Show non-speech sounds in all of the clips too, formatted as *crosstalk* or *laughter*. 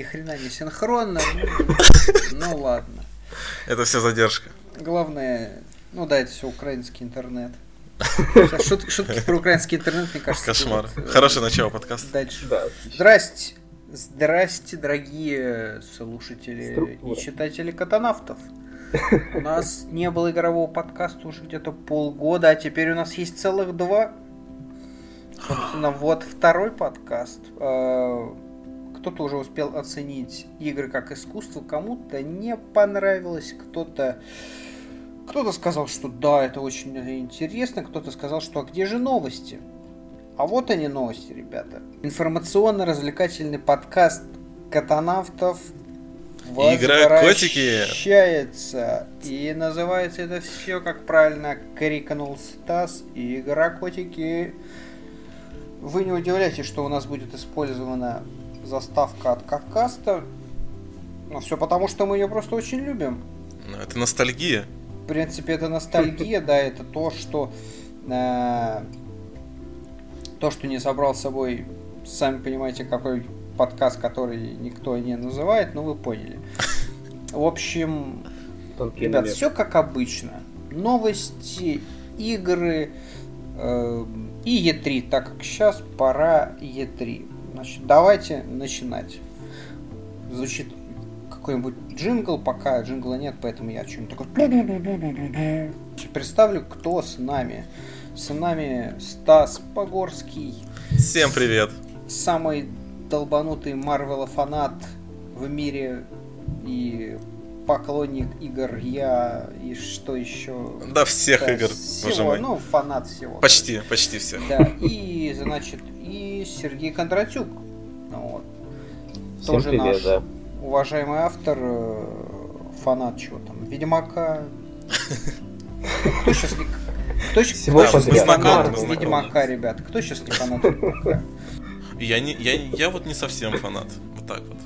Ни хрена не синхронно. Ну, ну ладно. Это все задержка. Главное, ну да, это все украинский интернет. *laughs* Сейчас шут, шутки про украинский интернет, мне кажется. Кошмар. Будет, э, Хорошее начало подкаста. Дальше. Да. Здрасте. Здрасте, дорогие слушатели Структура. и читатели катанавтов. У нас не было игрового подкаста уже где-то полгода, а теперь у нас есть целых два. Собственно, вот второй подкаст. Э, кто-то уже успел оценить игры как искусство, кому-то не понравилось, кто-то кто-то сказал, что да, это очень интересно, кто-то сказал, что а где же новости? А вот они новости, ребята. Информационно-развлекательный подкаст катанавтов Игра котики возвращается. И называется это все, как правильно крикнул Стас. Игра котики. Вы не удивляйтесь, что у нас будет использована заставка от Кавкаста. Но все потому, что мы ее просто очень любим. Ну, это ностальгия принципе, это ностальгия, да, это то, что э, то, что не собрал с собой, сами понимаете, какой подкаст, который никто не называет, но вы поняли. В общем, ребят, все как обычно. Новости, игры э, и E3, так как сейчас пора E3. Значит, давайте начинать. Звучит какой-нибудь джингл, пока джингла нет, поэтому я что-нибудь такой... Представлю, кто с нами. С нами Стас Погорский. Всем привет. Самый долбанутый Марвела фанат в мире и поклонник игр я и что еще? Да, всех да, игр, всего. Ну, фанат всего. Почти, почти всех. Да, и, значит, и Сергей Кондратюк. Вот. Всем Тоже привет, наш да уважаемый автор, э, фанат чего там, Ведьмака. Кто сейчас не... Кто сейчас не фанат Ведьмака, ребят? Кто сейчас не фанат Ведьмака? Я, не, я, я вот не совсем фанат. Вот так вот.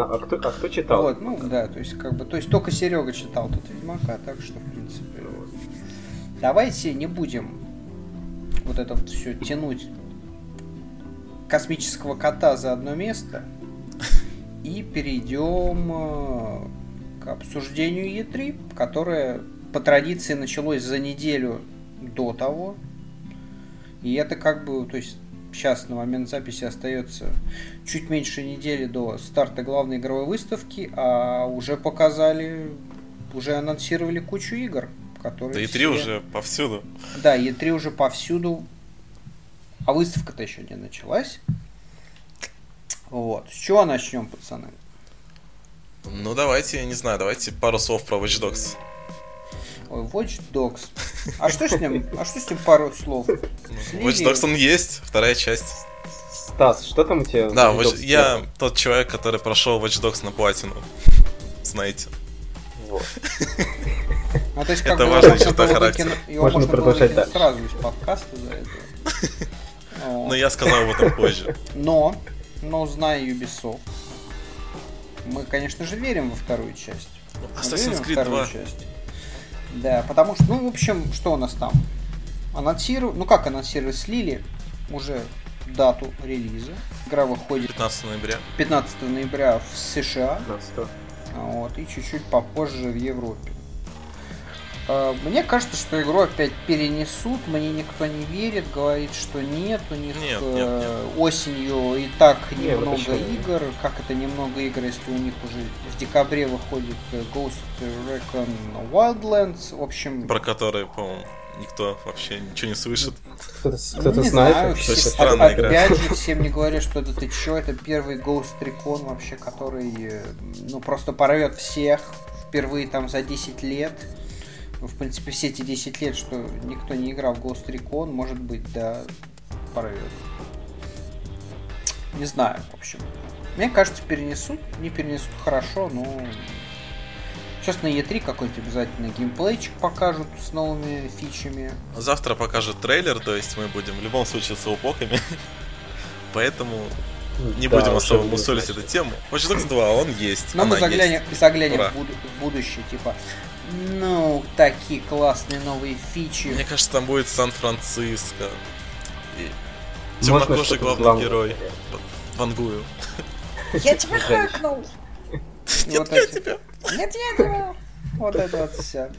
А кто, а кто читал? Вот, ну да, то есть как бы, то есть только Серега читал тут Ведьмака, так что в принципе. Давайте не будем вот это вот все тянуть космического кота за одно место. И перейдем э, к обсуждению E3, которое по традиции началось за неделю до того. И это как бы, то есть сейчас на момент записи остается чуть меньше недели до старта главной игровой выставки, а уже показали, уже анонсировали кучу игр, которые... Да E3 все... уже повсюду. Да, E3 уже повсюду, а выставка-то еще не началась. Вот. С чего начнем, пацаны? Ну, давайте, я не знаю, давайте пару слов про Watch Dogs. Ой, Watch Dogs. *laughs* А что с ним? А что с ним пару слов? Watch Dogs он есть, вторая часть. Стас, что там у тебя? Да, Watch, я тот человек, который прошел Watch Dogs на платину. Знаете. Вот. *laughs* Ну, то есть, как это важная черта характера. Его можно, можно продолжать дальше. сразу из подкаста за это. *laughs* Но я сказал об этом позже. Но но зная Ubisoft, мы, конечно же, верим во вторую часть. Assassin's Creed 2. Часть. Да, потому что, ну, в общем, что у нас там? Анонсировали, ну как анонсировали, слили уже дату релиза. Игра выходит 15 ноября. 15 ноября в США. 15. Вот, и чуть-чуть попозже в Европе. А, мне кажется, что игру опять перенесут, мне никто не верит, говорит, что нет, у них нет, нет, нет. Э, осенью и так немного нет, игр. Как это немного игр, если у них уже в декабре выходит э, Ghost Recon Wildlands, в общем... Про который, по-моему, никто вообще ничего не слышит. Кто-то, кто-то не знает. Знаю, все, странная игра. Опять же, всем не говорят, что это ты чё, это первый Ghost Recon вообще, который, э, ну, просто порвет всех впервые там за 10 лет в принципе, все эти 10 лет, что никто не играл в Ghost Recon, может быть, да, порвет. Не знаю, в общем. Мне кажется, перенесут. Не перенесут хорошо, но... Сейчас на E3 какой-нибудь обязательно геймплейчик покажут с новыми фичами. Завтра покажут трейлер, то есть мы будем в любом случае с лупоками. Поэтому не да, будем особо мусолить эту тему. Watch Dogs 2, он есть. Но мы заглянем, заглянем в, буд- в будущее, типа, ну, такие классные новые фичи. Мне кажется, там будет Сан-Франциско. И темнокожий главный герой. Вангую. Я тебя хэкнул! Нет, я тебя! Нет, я тебя! Вот это вот все.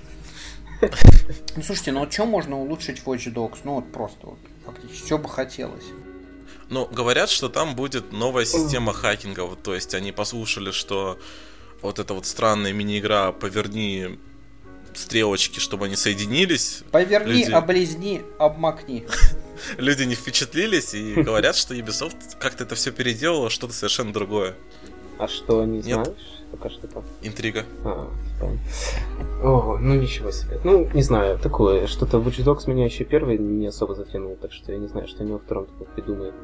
Ну слушайте, ну вот что можно улучшить в Watch Dogs? Ну вот просто вот фактически, что бы хотелось. Ну, говорят, что там будет новая система хакинга. Вот, то есть они послушали, что вот эта вот странная мини-игра «Поверни стрелочки, чтобы они соединились». Поверни, люди... облизни, обмакни. *laughs* Люди не впечатлились и говорят, что Ubisoft как-то это все переделало, что-то совершенно другое. А что, не знаешь? Пока что там. Интрига. А, О, ну ничего себе. Ну, не знаю, такое, что-то Watch Dogs меня еще первый не особо затянул, так что я не знаю, что они во втором такое придумают.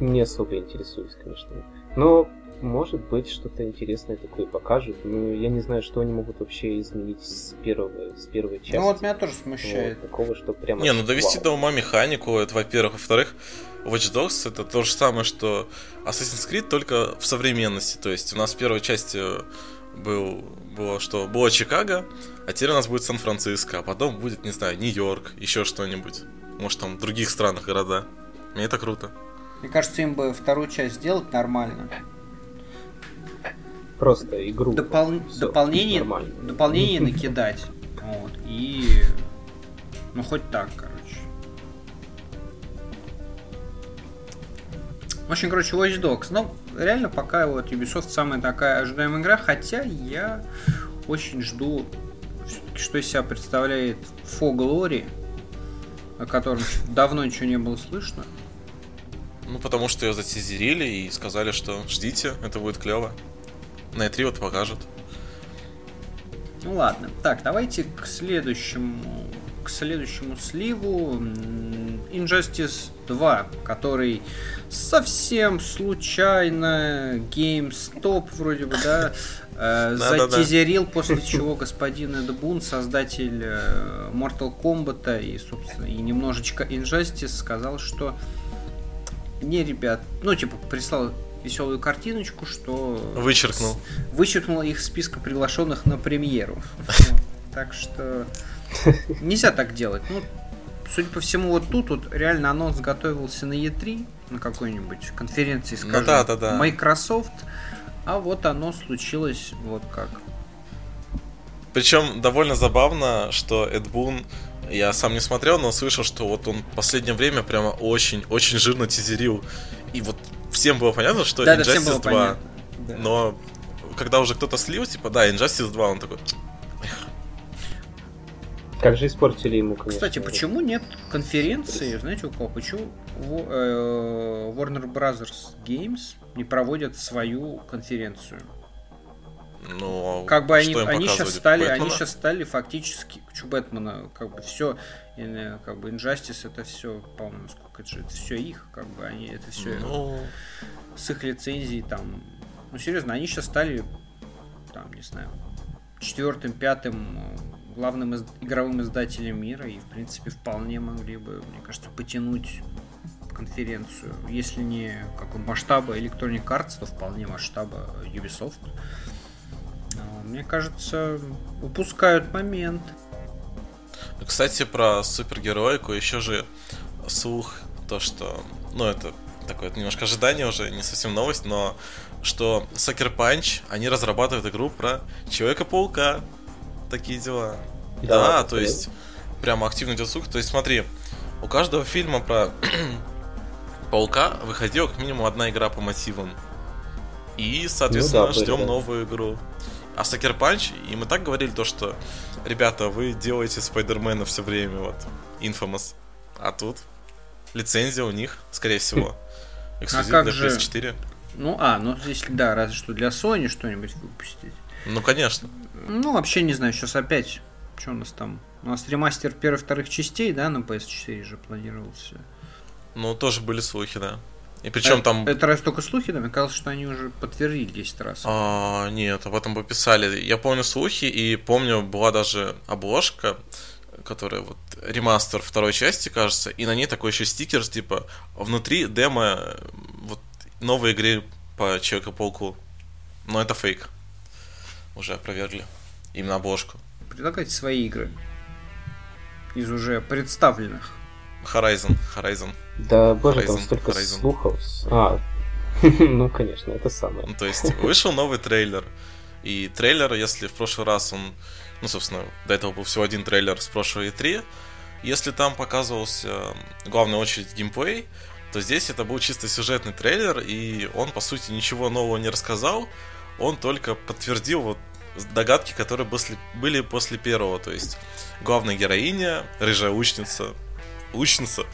Не особо интересуюсь, конечно. Но может быть, что-то интересное такое покажут. Но я не знаю, что они могут вообще изменить с первого, с первой части. Ну вот меня тоже смущает. Вот, такого, что прямо... Не, ну довести до ума механику, это во-первых. Во-вторых, Watch Dogs это то же самое, что Assassin's Creed, только в современности. То есть у нас в первой части был, было что? Было Чикаго, а теперь у нас будет Сан-Франциско, а потом будет, не знаю, Нью-Йорк, еще что-нибудь. Может там в других странах города. Мне это круто. Мне кажется, им бы вторую часть сделать нормально. Просто игру. Допол... Дополнение, дополнение *laughs* накидать. Вот. И. Ну хоть так, короче. В общем, короче, Watch Dogs. Ну, реально, пока вот Ubisoft самая такая ожидаемая игра, хотя я очень жду, что из себя представляет For Glory, о котором *laughs* давно ничего не было слышно. Ну, потому что ее затизерили и сказали, что ждите, это будет клево. На E3 вот покажут. Ну ладно. Так, давайте к следующему к следующему сливу Injustice 2, который совсем случайно GameStop вроде бы, да, *laughs* э, затизерил, после чего господин Эд Бун, создатель э, Mortal Kombat и, собственно, и немножечко Injustice, сказал, что не, ребят, ну, типа, прислал веселую картиночку, что... Вычеркнул. С... Вычеркнул их списка приглашенных на премьеру. Так что нельзя так делать. Ну, судя по всему, вот тут вот реально анонс готовился на E3, на какой-нибудь конференции, ну скажем, ну, да, да, да. Microsoft, а вот оно случилось вот как. Причем довольно забавно, что Эд Бун, я сам не смотрел, но слышал, что вот он в последнее время прямо очень-очень жирно тизерил. И вот всем было понятно, что да, Injustice да, 2. Понятно. Да. Но когда уже кто-то слил, типа, да, Injustice 2, он такой... Как же испортили ему, конечно. Кстати, почему нет конференции, знаете у кого? Почему э, Warner Brothers Games не проводят свою конференцию? Ну, как бы они, они сейчас стали, Бэтмена? они сейчас стали фактически, что Бэтмена, как бы все, как бы Injustice это все, по-моему, сколько это же, это все их, как бы они, это все ну... с их лицензией там, ну серьезно, они сейчас стали, там, не знаю, четвертым, пятым главным из- игровым издателем мира и, в принципе, вполне могли бы, мне кажется, потянуть конференцию, если не как масштаба Electronic Arts, то вполне масштаба Ubisoft. Мне кажется, упускают момент. Кстати, про супергероику еще же слух, то что, ну это такое немножко ожидание уже, не совсем новость, но что Sucker Punch, они разрабатывают игру про Человека-паука. Такие дела. Да, да то есть прямо активно идет слух. То есть смотри, у каждого фильма про *clears throat* Паука выходила как минимум одна игра по мотивам. И, соответственно, ну, да, ждем да. новую игру. А Сакер Панч, и мы так говорили то, что ребята, вы делаете Спайдермена все время, вот, Infamous. А тут лицензия у них, скорее всего. Эксклюзив а для же... PS4. Ну, а, ну если да, разве что для Sony что-нибудь выпустить. Ну, конечно. Ну, вообще не знаю, сейчас опять, что у нас там? У нас ремастер первых-вторых частей, да, на PS4 же планировался. Ну, тоже были слухи, да. И причем это, там... Это раз только слухи, да? Мне казалось, что они уже подтвердили 10 раз. А, нет, об этом пописали. Я помню слухи, и помню, была даже обложка, которая вот ремастер второй части, кажется, и на ней такой еще стикер, типа, внутри демо вот новой игры по Человеку-пауку. Но это фейк. Уже опровергли. Именно обложку. Предлагайте свои игры из уже представленных. Horizon, Horizon. Да, боже, Horizon, там столько Horizon. слухов. А, *laughs* ну, конечно, это самое. Ну, то есть, вышел новый трейлер. И трейлер, если в прошлый раз он... Ну, собственно, до этого был всего один трейлер с прошлой E3. Если там показывался в главную очередь геймплей, то здесь это был чисто сюжетный трейлер, и он, по сути, ничего нового не рассказал, он только подтвердил вот догадки, которые были после первого, то есть главная героиня, рыжая учница, учница,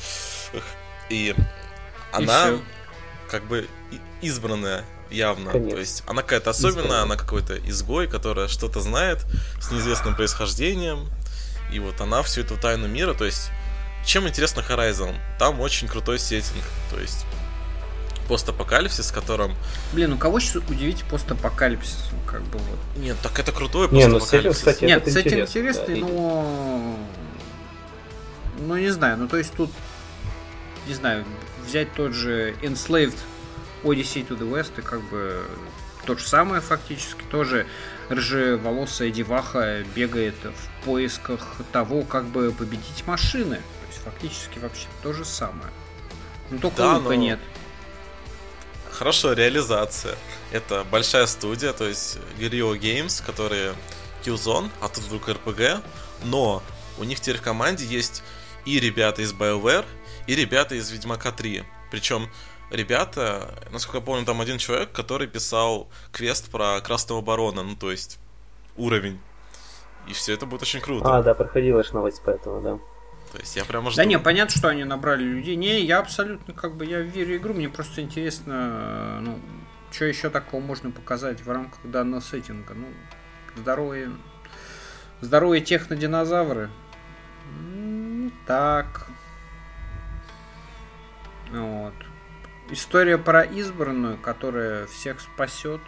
и она и как бы избранная явно. Конечно. То есть она какая-то особенная, Избранная. она какой-то изгой, которая что-то знает с неизвестным происхождением. И вот она всю эту тайну мира, то есть чем интересно Horizon? Там очень крутой сеттинг, то есть постапокалипсис, с которым... Блин, ну кого сейчас удивить постапокалипсис? Как бы вот. Нет, так это крутой Не, ну сеттинг, кстати, Нет, сеттинг интересный, да, но... Ну, не знаю, ну то есть тут, не знаю, взять тот же Enslaved Odyssey to the West и как бы то же самое фактически, тоже рыжеволосая деваха бегает в поисках того, как бы победить машины фактически вообще то же самое. Ну только да, но... нет. Хорошо, реализация. Это большая студия, то есть Guerrilla Games, которые Killzone, а тут вдруг RPG, но у них теперь в команде есть и ребята из BioWare, и ребята из Ведьмака 3. Причем ребята, насколько я помню, там один человек, который писал квест про Красного Барона, ну то есть уровень. И все это будет очень круто. А, да, проходила ж новость по этому, да. То есть я прямо жду. Да не, понятно, что они набрали людей. Не, я абсолютно как бы, я верю в игру, мне просто интересно, ну, что еще такого можно показать в рамках данного сеттинга. Ну, здоровые, здоровые технодинозавры. Так. Вот. История про избранную, которая всех спасет.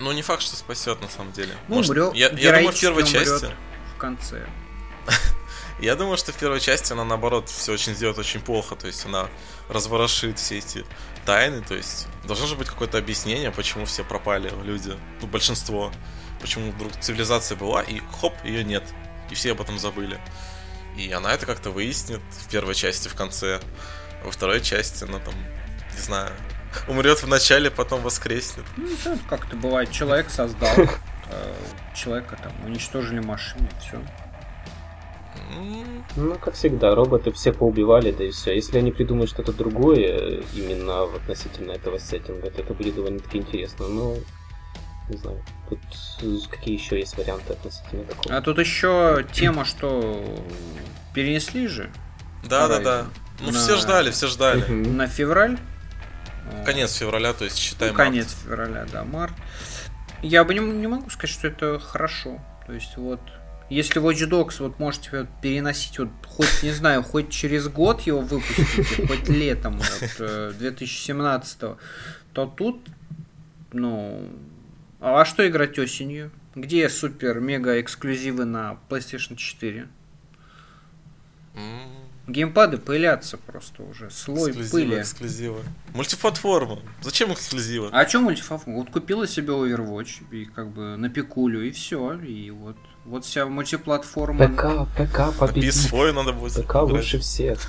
Ну, не факт, что спасет на самом деле. Ну, Может, умрет, я, я думаю, в первой части. В конце. *laughs* Я думаю, что в первой части она, наоборот, все очень сделает очень плохо. То есть она разворошит все эти тайны. То есть должно же быть какое-то объяснение, почему все пропали люди. Ну, большинство. Почему вдруг цивилизация была, и хоп, ее нет. И все об этом забыли. И она это как-то выяснит в первой части, в конце. Во второй части она там, не знаю, умрет в начале, потом воскреснет. Ну, как это бывает. Человек создал, э, человека там уничтожили машины, все. Ну, как всегда, роботы все поубивали, да и все. Если они придумают что-то другое, именно относительно этого сеттинга, то это будет довольно-таки интересно. Но, не знаю, тут какие еще есть варианты относительно такого. А тут еще тема, что перенесли же. Да, да, да. Ну, на... все ждали, все ждали. На февраль. Конец февраля, то есть считаем ну, конец февраля, да, март. Я бы не, не могу сказать, что это хорошо. То есть вот если Watch Dogs вот можете переносить, вот хоть, не знаю, хоть через год его выпустите, *laughs* хоть летом вот, 2017 э, то тут, ну, а во что играть осенью? Где супер-мега эксклюзивы на PlayStation 4? Геймпады пылятся просто уже. Слой эксклюзивы, пыли. Эксклюзивы. Мультиплатформа. Зачем эксклюзивы? А что мультиплатформа? Вот купила себе Overwatch и как бы на пикулю и все. И вот вот вся мультиплатформа. ПК, ПК победит. PS4 надо будет. ПК играть. лучше всех.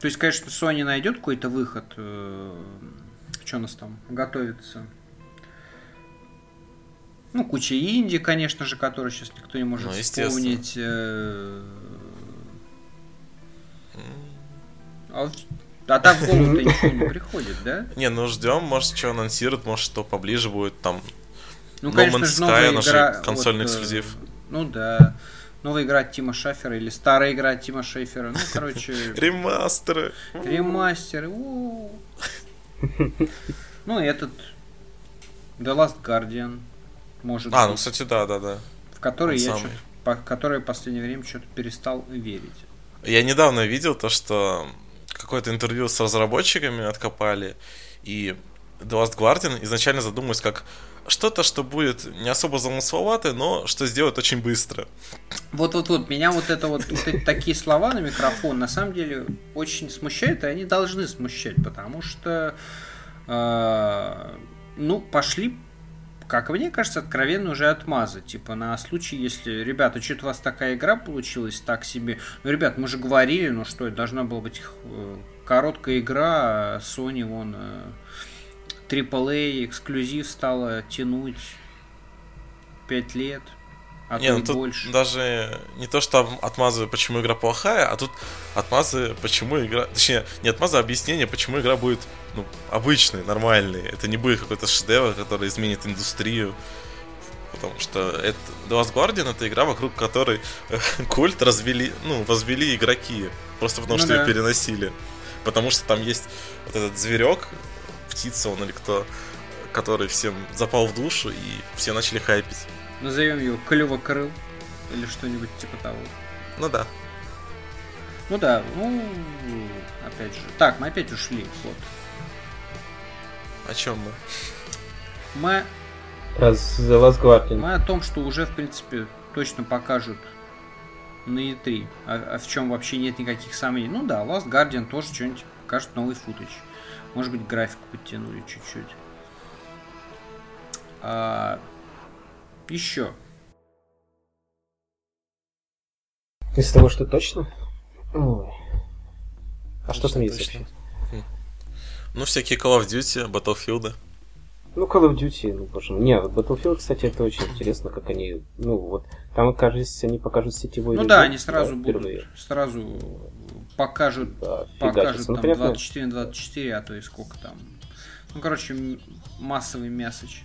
То есть, конечно, Sony найдет какой-то выход. Что у нас там готовится? Ну, куча инди, конечно же, которые сейчас никто не может ну, вспомнить. Э, а, а так в голову-то ничего не приходит, да? *laughs* Не, ну ждем, может, что анонсируют, может, что поближе будет там ну, no конечно Man's же, новая Sky, игра... консольный вот, э, эксклюзив. Ну да. Новая игра Тима Шафера или старая игра Тима Шейфера. Ну, короче... *laughs* Ремастеры. Ремастеры. Ну, этот... The Last Guardian. Может А, ну, кстати, да, да, да. В который я что по который в последнее время что-то перестал верить. Я недавно видел то, что какое-то интервью с разработчиками откопали, и The Last Guardian изначально задумывались как что-то, что будет не особо замысловатое, но что сделать очень быстро. Вот-вот-вот, меня вот это вот, вот эти такие слова на микрофон на самом деле очень смущают, и они должны смущать, потому что, э, ну, пошли как мне кажется, откровенно уже отмазы. Типа на случай, если, ребята, что-то у вас такая игра получилась так себе. Ну, ребят, мы же говорили, ну что, это должна была быть э, короткая игра, а Sony вон AAA эксклюзив стала тянуть 5 лет а не, ну тут больше. даже не то, что отмазываю, почему игра плохая, а тут отмазы, почему игра... Точнее, не отмазы, а объяснение, почему игра будет ну, обычной, нормальной. Это не будет какой-то шедевр, который изменит индустрию. Потому что это The Last Guardian это игра, вокруг которой *laughs* культ развели, ну, возвели игроки. Просто потому ну, что да. ее переносили. Потому что там есть вот этот зверек, птица он или кто, который всем запал в душу, и все начали хайпить. Назовем его клювокрыл или что-нибудь типа того. Ну да. Ну да, ну опять же. Так, мы опять ушли. Вот. О чем мы? Мы. Про The Last Guardian. Мы о том, что уже в принципе точно покажут на E3. А, а в чем вообще нет никаких сомнений. Ну да, Last Guardian тоже что-нибудь покажет новый футаж. Может быть, графику подтянули чуть-чуть. А, еще. Из того, что точно? Ой. А что, там есть вообще? Ну, всякие Call of Duty, Battlefield. Ну, Call of Duty, ну, боже мой. Не, Battlefield, кстати, это очень интересно, как они, ну, вот, там, кажется, они покажут сетевой Ну режим, да, они сразу да, будут, впервые. сразу покажут, да, покажут там 24 на 24, а то и сколько там. Ну, короче, массовый месседж.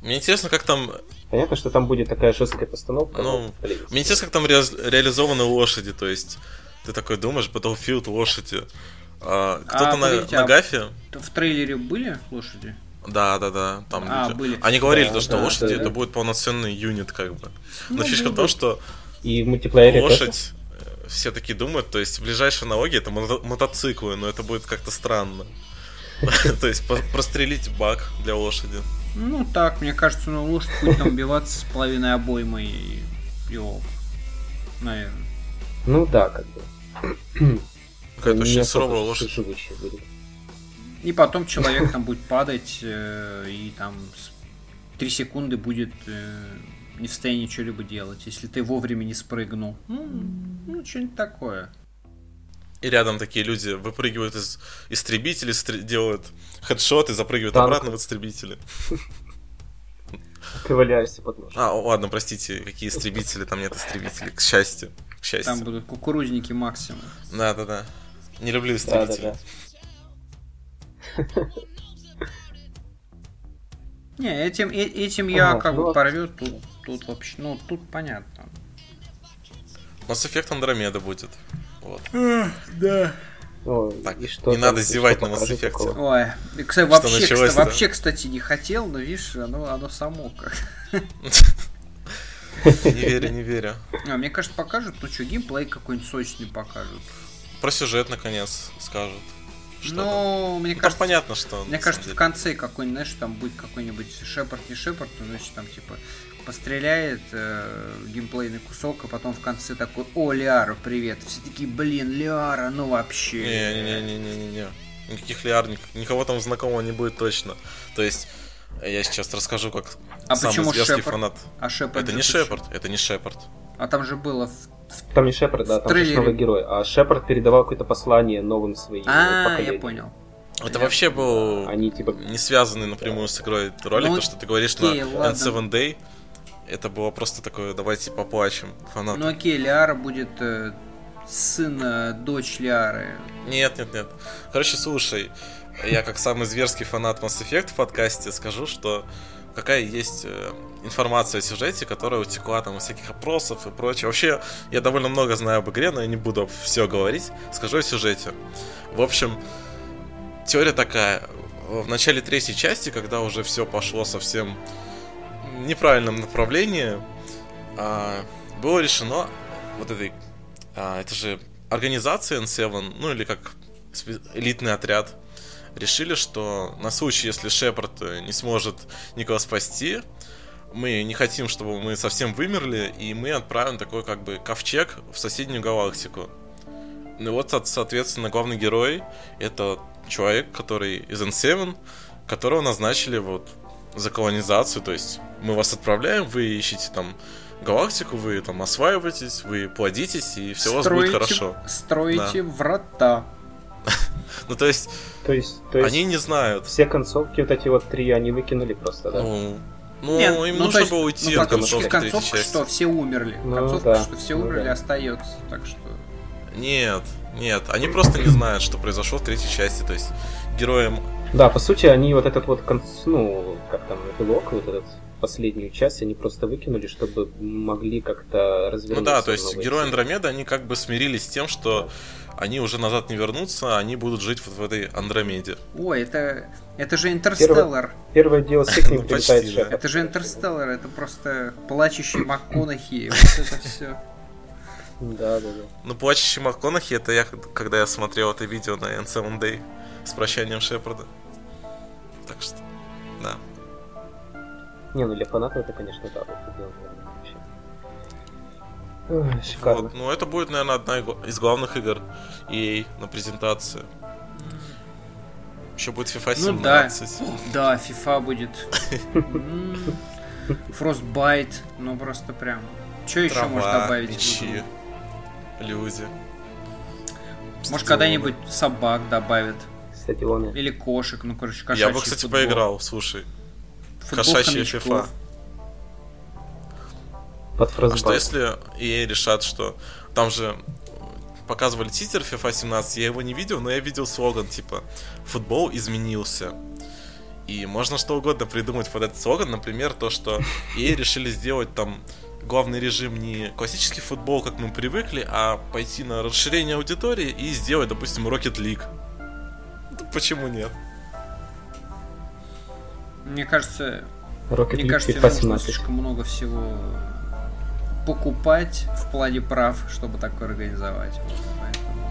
Мне интересно, как там... Понятно, что там будет такая жесткая постановка. Ну, мне интересно, как там ре... реализованы лошади, то есть ты такой думаешь, Battlefield лошади. А, кто-то а, на, на а гафе... В трейлере были лошади? Да, да, да. Там а, люди... были. Они говорили, да, то, что да, лошади да, это да. будет полноценный юнит, как бы. Но ну, фишка в том, что и в мультиплеере лошадь тоже? Все такие думают, то есть ближайшие аналогия это мото- мотоциклы, но это будет как-то странно. *laughs* То есть прострелить бак для лошади. Ну так, мне кажется, ну лошадь будет там убиваться с половиной обоймы и. Наверное. Ну да, как бы. Какая-то очень суровая лошадь. будет. И потом человек там будет падать, э, и там три секунды будет э, не в состоянии что-либо делать, если ты вовремя не спрыгнул. Ну, ну что-нибудь такое. И рядом такие люди выпрыгивают из истребителей, стр... делают хедшот и запрыгивают Танк. обратно в истребители. *laughs* Ты валяешься под нож. А, ладно, простите, какие истребители, там нет истребителей, к счастью. К счастью. Там будут кукурузники максимум. Да, да, да. Не люблю истребители. Да, да, да. Не, этим, э, этим я как бы порву, тут, тут вообще, ну, тут понятно. Mass Effect Andromeda будет. Вот. да. О, так, и что не надо зевать на Mass Effect. Ой, и, кстати, вообще, кстати, вообще, кстати, не хотел, но видишь, оно, оно само как. *laughs* Не верю, не верю. А, мне кажется, покажут, ну что, геймплей какой-нибудь сочный покажут. Про сюжет, наконец, скажут. ну, мне ну, кажется, понятно, что. Мне кажется, в конце какой-нибудь, знаешь, там будет какой-нибудь Шепард, не Шепард, ну, значит, там типа постреляет э, геймплейный кусок, а потом в конце такой, о, Лиара, привет. Все такие, блин, Лиара, ну вообще. Не-не-не-не-не-не. Никаких Лиар, никого там знакомого не будет точно. То есть, я сейчас расскажу, как а самый почему известный Шепард? фанат. А Шепард это не Шепард, это не Шепард. А там же было в... Там не Шепард, да, там трейлере... новый герой. А Шепард передавал какое-то послание новым своим А, я понял. Это я вообще был Они, типа... не связанный напрямую с игрой ролик, ну, то, что ты говоришь окей, на ладно. N7 Day это было просто такое, давайте поплачем фанаты. Ну окей, Лиара будет э, сын, э, дочь Лиары. Нет, нет, нет. Короче, слушай, я как самый зверский фанат Mass Effect в подкасте скажу, что какая есть э, информация о сюжете, которая утекла там из всяких опросов и прочее. Вообще, я довольно много знаю об игре, но я не буду все говорить. Скажу о сюжете. В общем, теория такая. В начале третьей части, когда уже все пошло совсем неправильном направлении а, было решено вот этой, а, это же организация N7, ну или как элитный отряд, решили, что на случай, если Шепард не сможет никого спасти, мы не хотим, чтобы мы совсем вымерли, и мы отправим такой как бы ковчег в соседнюю галактику. Ну вот, соответственно, главный герой это человек, который из N7, которого назначили вот за колонизацию, то есть мы вас отправляем, вы ищете там галактику, вы там осваиваетесь, вы плодитесь, и все у вас будет хорошо. Строите да. врата. *laughs* Ну, то есть, то есть, то есть, они не знают. Все концовки, вот эти вот три, они выкинули просто, да? Ну, ну Нет, им ну, нужно есть, было уйти ну, от концовки концовка, третьей части. что все умерли. Ну, концовка, да. что все ну, умерли, да. остается. Так что. Нет, нет, они просто не знают, что произошло в третьей части. То есть героям. Да, по сути, они вот этот вот, ну, как там, эпилог, вот этот последнюю часть они просто выкинули, чтобы могли как-то развернуться. Ну да, то есть герои Андромеда, они как бы смирились с тем, что они уже назад не вернутся, они будут жить вот в этой Андромеде. Ой, это, это же Интерстеллар. Первое, первое дело с к ним *laughs* прилетает шеф. Это же Интерстеллар, это просто плачущий МакКонахи, вот это все. Да, да, да. Ну, плачущий МакКонахи, это я, когда я смотрел это видео на N7 Day с прощанием Шепарда. Так что, да. Не, ну для фанатов это, конечно, да, шикарно. Вот, ну, это будет, наверное, одна из главных игр EA на презентации. Еще будет FIFA 17. Ну, да. да, FIFA будет. Frostbite, ну просто прям. Что еще можно добавить? Мечи, люди. Может, когда-нибудь собак добавят. Кстати, он... Или кошек, ну, короче, кошачий Я бы, кстати, футбол. поиграл, слушай. Кошачья фифа. Под а что если EA решат, что там же показывали тизер FIFA 17, я его не видел, но я видел слоган типа «Футбол изменился». И можно что угодно придумать под этот слоган, например, то, что *laughs* EA решили сделать там главный режим не классический футбол, как мы привыкли, а пойти на расширение аудитории и сделать, допустим, Rocket League. Почему нет? Мне кажется, Rocket мне кажется, нужно слишком много всего покупать в плане прав, чтобы такое организовать.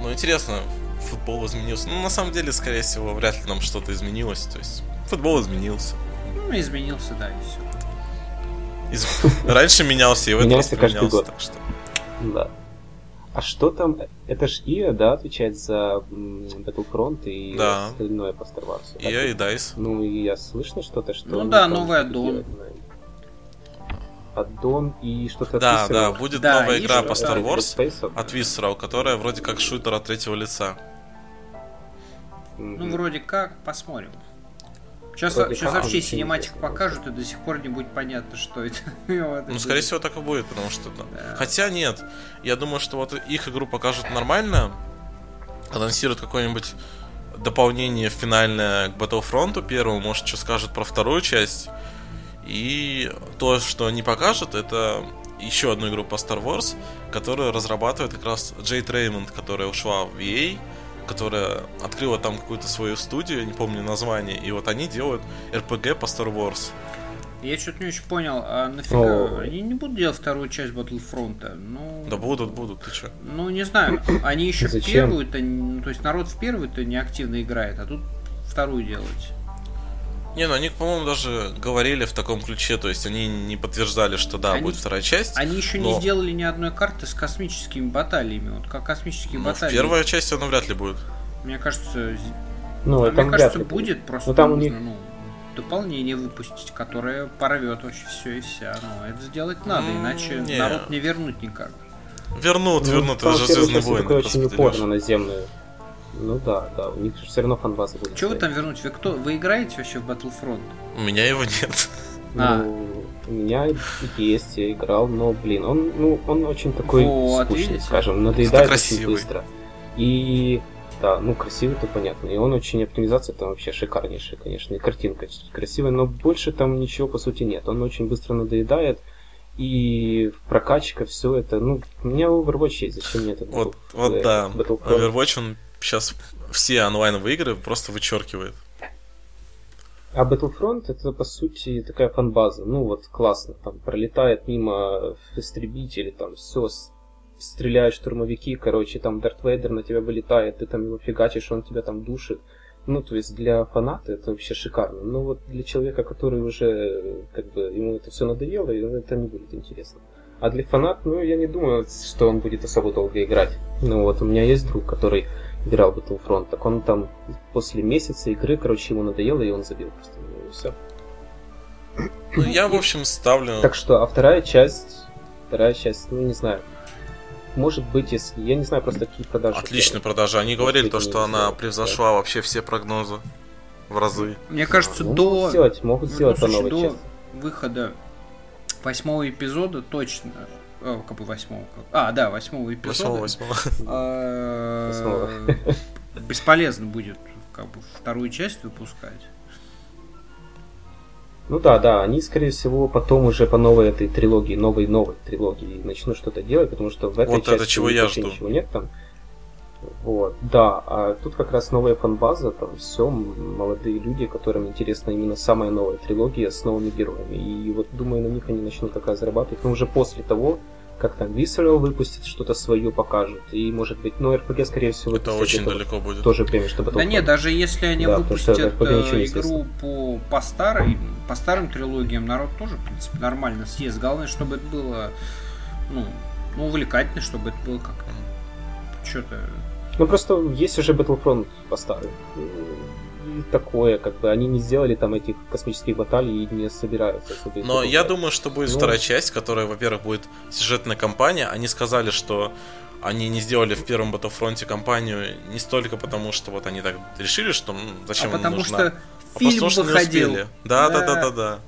Ну, интересно, футбол изменился. Ну, на самом деле, скорее всего, вряд ли нам что-то изменилось. То есть, футбол изменился. Ну, изменился, да, и все. Из... *laughs* Раньше менялся, и в этот раз поменялся, так что... Да. А что там? Это ж ИА, да, отвечает за Battlefront и да. остальное по Star Wars. ИА и DICE. Ну и я слышно что-то, что... Ну да, новый аддон. Аддон и что-то Да, от да, будет да, новая игра по Star Wars да, от Visceral, которая вроде как шутер от третьего лица. Ну, вроде как, посмотрим. Сейчас, сейчас вообще синематик покажут, и до сих пор не будет понятно, что это. *laughs* ну, скорее всего, так и будет, потому что... Да. Хотя нет, я думаю, что вот их игру покажут нормально, анонсируют какое-нибудь дополнение финальное к Battlefront первому, может, что скажут про вторую часть. И то, что они покажут, это еще одну игру по Star Wars, которую разрабатывает как раз Джейд Реймонд, которая ушла в EA которая открыла там какую-то свою студию, я не помню название, и вот они делают RPG по Star Wars. Я что-то не очень понял, а нафига? О. Они не будут делать вторую часть Battlefront? Ну... Да будут, будут, ты что? Ну, не знаю, они еще первую-то, ну, то есть народ в первую-то не активно играет, а тут вторую делать. Не, ну они, по-моему, даже говорили в таком ключе, то есть они не подтверждали, что да, они, будет вторая часть. Они еще но... не сделали ни одной карты с космическими баталиями. Вот как космические ну, баталии. Первая часть она вряд ли будет. Мне кажется, ну, а это мне кажется, будет просто но там нужно, у них... ну, дополнение выпустить, которое порвет вообще все и вся. Ну, это сделать надо, mm, иначе не. народ не вернуть никак. Вернут, ну, вернут, это же Звездные войны. очень упорно наземную ну да, да, у них все равно фанбаза будет. Чего вы там вернуть? Вы кто? Вы играете вообще в Battlefront? У меня его нет. *laughs* А. Ну, у меня есть, я играл, но, блин, он, ну, он очень такой вот, скучный, видите? скажем, надоедает очень быстро. И да, ну красивый, то понятно. И он очень оптимизация там вообще шикарнейшая, конечно, и картинка красивая, но больше там ничего по сути нет. Он очень быстро надоедает. И прокачка, все это, ну, у меня Overwatch есть, зачем мне это? Вот, вот да, Overwatch, он сейчас все онлайновые игры просто вычеркивает. А Battlefront это по сути такая фанбаза. Ну вот классно, там пролетает мимо истребители, там все, стреляют штурмовики, короче, там Дарт Вейдер на тебя вылетает, ты там его фигачишь, он тебя там душит. Ну, то есть для фаната это вообще шикарно. Но вот для человека, который уже, как бы, ему это все надоело, это не будет интересно. А для фанат, ну, я не думаю, что он будет особо долго играть. Ну, вот у меня есть друг, который играл Battlefront, так он там после месяца игры, короче, ему надоело, и он забил просто. Ну, и все. Ну, я, в общем, ставлю... Так что, а вторая часть, вторая часть, ну, не знаю, может быть, если... Я не знаю просто, какие продажи. Отличные продажи. Они говорили то, что она превзошла вообще все прогнозы в разы. Мне кажется, Ну, до... могут сделать, могут ну, сделать по слушай, новой до части. выхода восьмого эпизода точно... О, как бы восьмого. как- А, да, восьмого эпизода. Восьмого, восьмого. э, Восьмого. Бесполезно будет как бы вторую часть выпускать. Ну да, да, они, скорее всего, потом уже по новой этой трилогии, новой-новой трилогии начнут что-то делать, потому что в этой Вот это части чего у них я вообще жду. ничего нет там. Вот, да, а тут как раз новая фанбаза, там все, молодые люди, которым интересна именно самая новая трилогия с новыми героями. И вот думаю, на них они начнут как раз зарабатывать, но уже после того, как там Visceral выпустит что-то свое покажет, и может быть, ну RPG, скорее всего, Это выпустят очень это далеко будет. тоже время, чтобы Да нет, даже если они Да, что выпустят это э, игру по, по старой, по старым трилогиям, народ тоже, в принципе, нормально съест. Главное, чтобы это было, ну, ну, увлекательно, чтобы это было как что-то. Ну просто есть уже Battlefront по старым. Такое, как бы они не сделали там этих космических баталий и не собираются Но я добавлять. думаю, что будет Ну. вторая часть, которая, во-первых, будет сюжетная кампания. Они сказали, что они не сделали в первом Battlefront кампанию не столько потому, что вот они так решили, что ну, зачем а им потому нужна, что а фильм потому что не выходил. успели. Да, да, да, Да. да, да.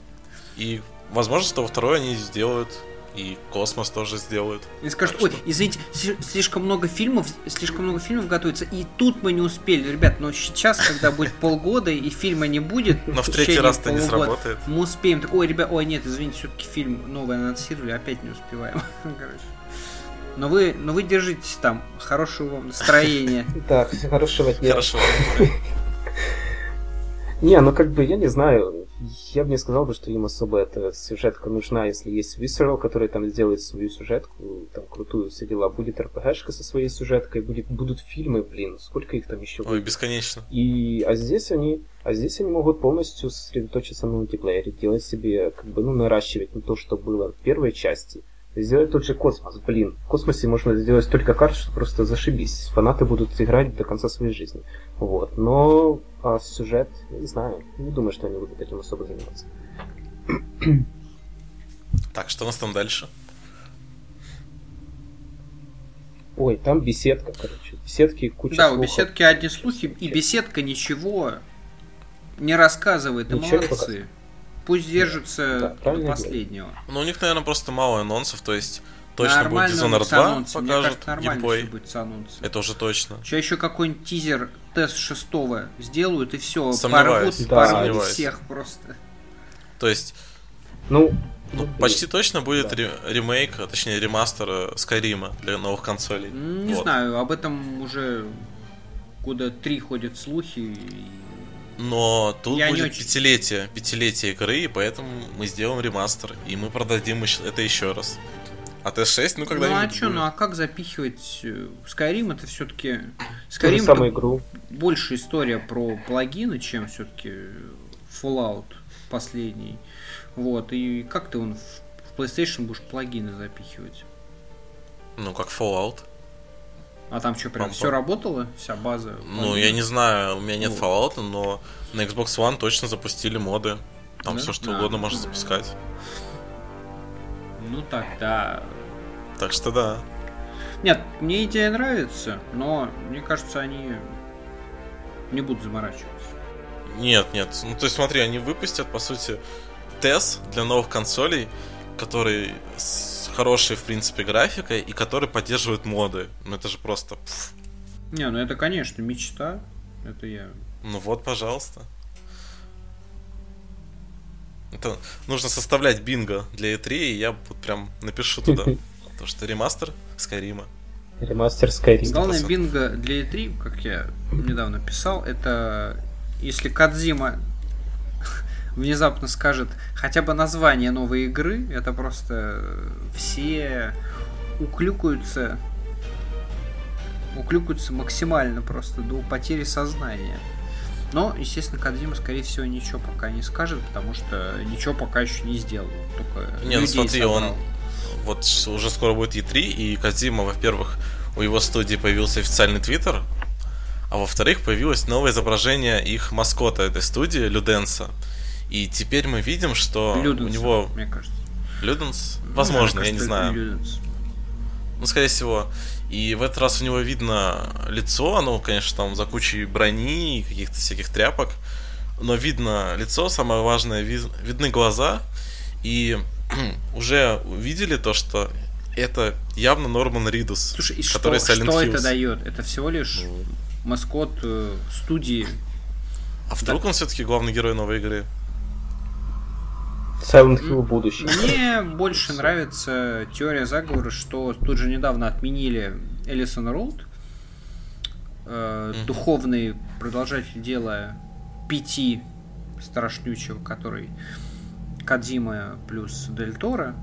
И возможно, что во второй они сделают, и космос тоже сделают. И скажут, ой, извините, сли- слишком много фильмов, слишком много фильмов готовится, и тут мы не успели. Ребят, но сейчас, когда будет *laughs* полгода и фильма не будет, Но в третий раз-то не сработает. Мы успеем. Так, ой, ребят, ой, нет, извините, все-таки фильм новый анонсировали, опять не успеваем. *laughs* Короче. Но вы, но вы держитесь там, хорошего вам настроения. *laughs* Так, хорошего дня. Хорошо. Не, ну как бы, я не знаю, я бы не сказал бы, что им особо эта сюжетка нужна, если есть Visceral, который там сделает свою сюжетку, там крутую все дела, будет РПГшка со своей сюжеткой, будет, будут фильмы, блин, сколько их там еще Ой, будет. бесконечно. И, а здесь они, а здесь они могут полностью сосредоточиться на мультиплеере, делать себе, как бы, ну, наращивать на то, что было в первой части. Сделать тот же космос, блин. В космосе можно сделать столько карт, что просто зашибись. Фанаты будут играть до конца своей жизни. Вот. Но а сюжет, не знаю, не думаю, что они будут этим особо заниматься. *clears throat* Так, что у нас там дальше? Ой, там беседка, короче. Беседки, куча Да, у слухов. беседки одни слухи, и беседка ничего не рассказывает, и молодцы. Пусть держатся Да, до последнего. Ну, у них, наверное, просто мало анонсов, то есть точно будет Нормально Dishonored с 2 анонсом. Мне покажут кажется, нормально геймплей. будет с анонсом. Это уже точно. Сейчас еще какой-нибудь тизер тест шестого сделают, и все, Сомневаюсь. порвут, Да, порвут сомневаюсь. всех просто. То есть, Ну, ну, блин. почти точно будет Да. ре- ремейк, а точнее ремастер э, Скайрима для новых консолей. Не Вот. знаю, об этом уже года три ходят слухи. и- Но тут Я будет очень- пятилетие, пятилетие игры, и поэтому мы сделаем ремастер, и мы продадим это еще раз. А Т6, ну Ну когда-нибудь а что, ну а как запихивать э, Skyrim это все-таки Skyrim самую это игру. больше история про плагины, чем все-таки Fallout последний. Вот, и как ты он в PlayStation будешь плагины запихивать? Ну, как Fallout. А там что, прям Пам-пам. все работало? Вся база? Ну, я не знаю, у меня нет Вот. Fallout, но на Xbox One точно запустили моды. Там Да? все что угодно можно запускать. Ну тогда... Так что да. Нет, мне идея нравится, но мне кажется, они не будут заморачиваться. Нет, нет. Ну, то есть смотри, они выпустят, по сути, TES для новых консолей, который с хорошей, в принципе, графикой и который поддерживает моды. Ну, это же просто... пф. Не, ну это, конечно, мечта. Это я... Ну вот, пожалуйста. Это нужно составлять бинго для E3, и я вот прям напишу туда. *laughs* То, что ремастер Скайрима. Ремастер Skyrim. Главное 100%. бинго для E3, как я недавно писал, это если Кадзима внезапно скажет хотя бы название новой игры, это просто все уклюкаются уклюкаются максимально просто до потери сознания. Но, естественно, Кадзима, скорее всего, ничего пока не скажет, потому что ничего пока еще не сделал. Только Не, ну смотри, он собрал. вот с- уже скоро будет E3, и Кадзима, во-первых, у его студии появился официальный твиттер, а во-вторых, появилось новое изображение их маскота этой студии, Люденса. И теперь мы видим, что Люденс, у него... мне кажется. Люденс? Ну, Возможно, мне я не кажется, это знаю. Люденс. Ну, скорее всего. И в этот раз у него видно лицо, оно, конечно, там за кучей брони и каких-то всяких тряпок. Но видно лицо, самое важное, ви- видны глаза. И *clears throat* уже увидели то, что это явно Норман Ридус, Слушай, и что, который что Silent это Hills. дает? Это всего лишь Ну, маскот э, студии. А вдруг он все-таки главный герой новой игры? Silent Hill будущее. Мне больше нравится теория заговора, что тут же недавно отменили Элисон Рулд, э, духовный продолжатель дела пяти страшнючего, который Кадзима плюс Дель Торо.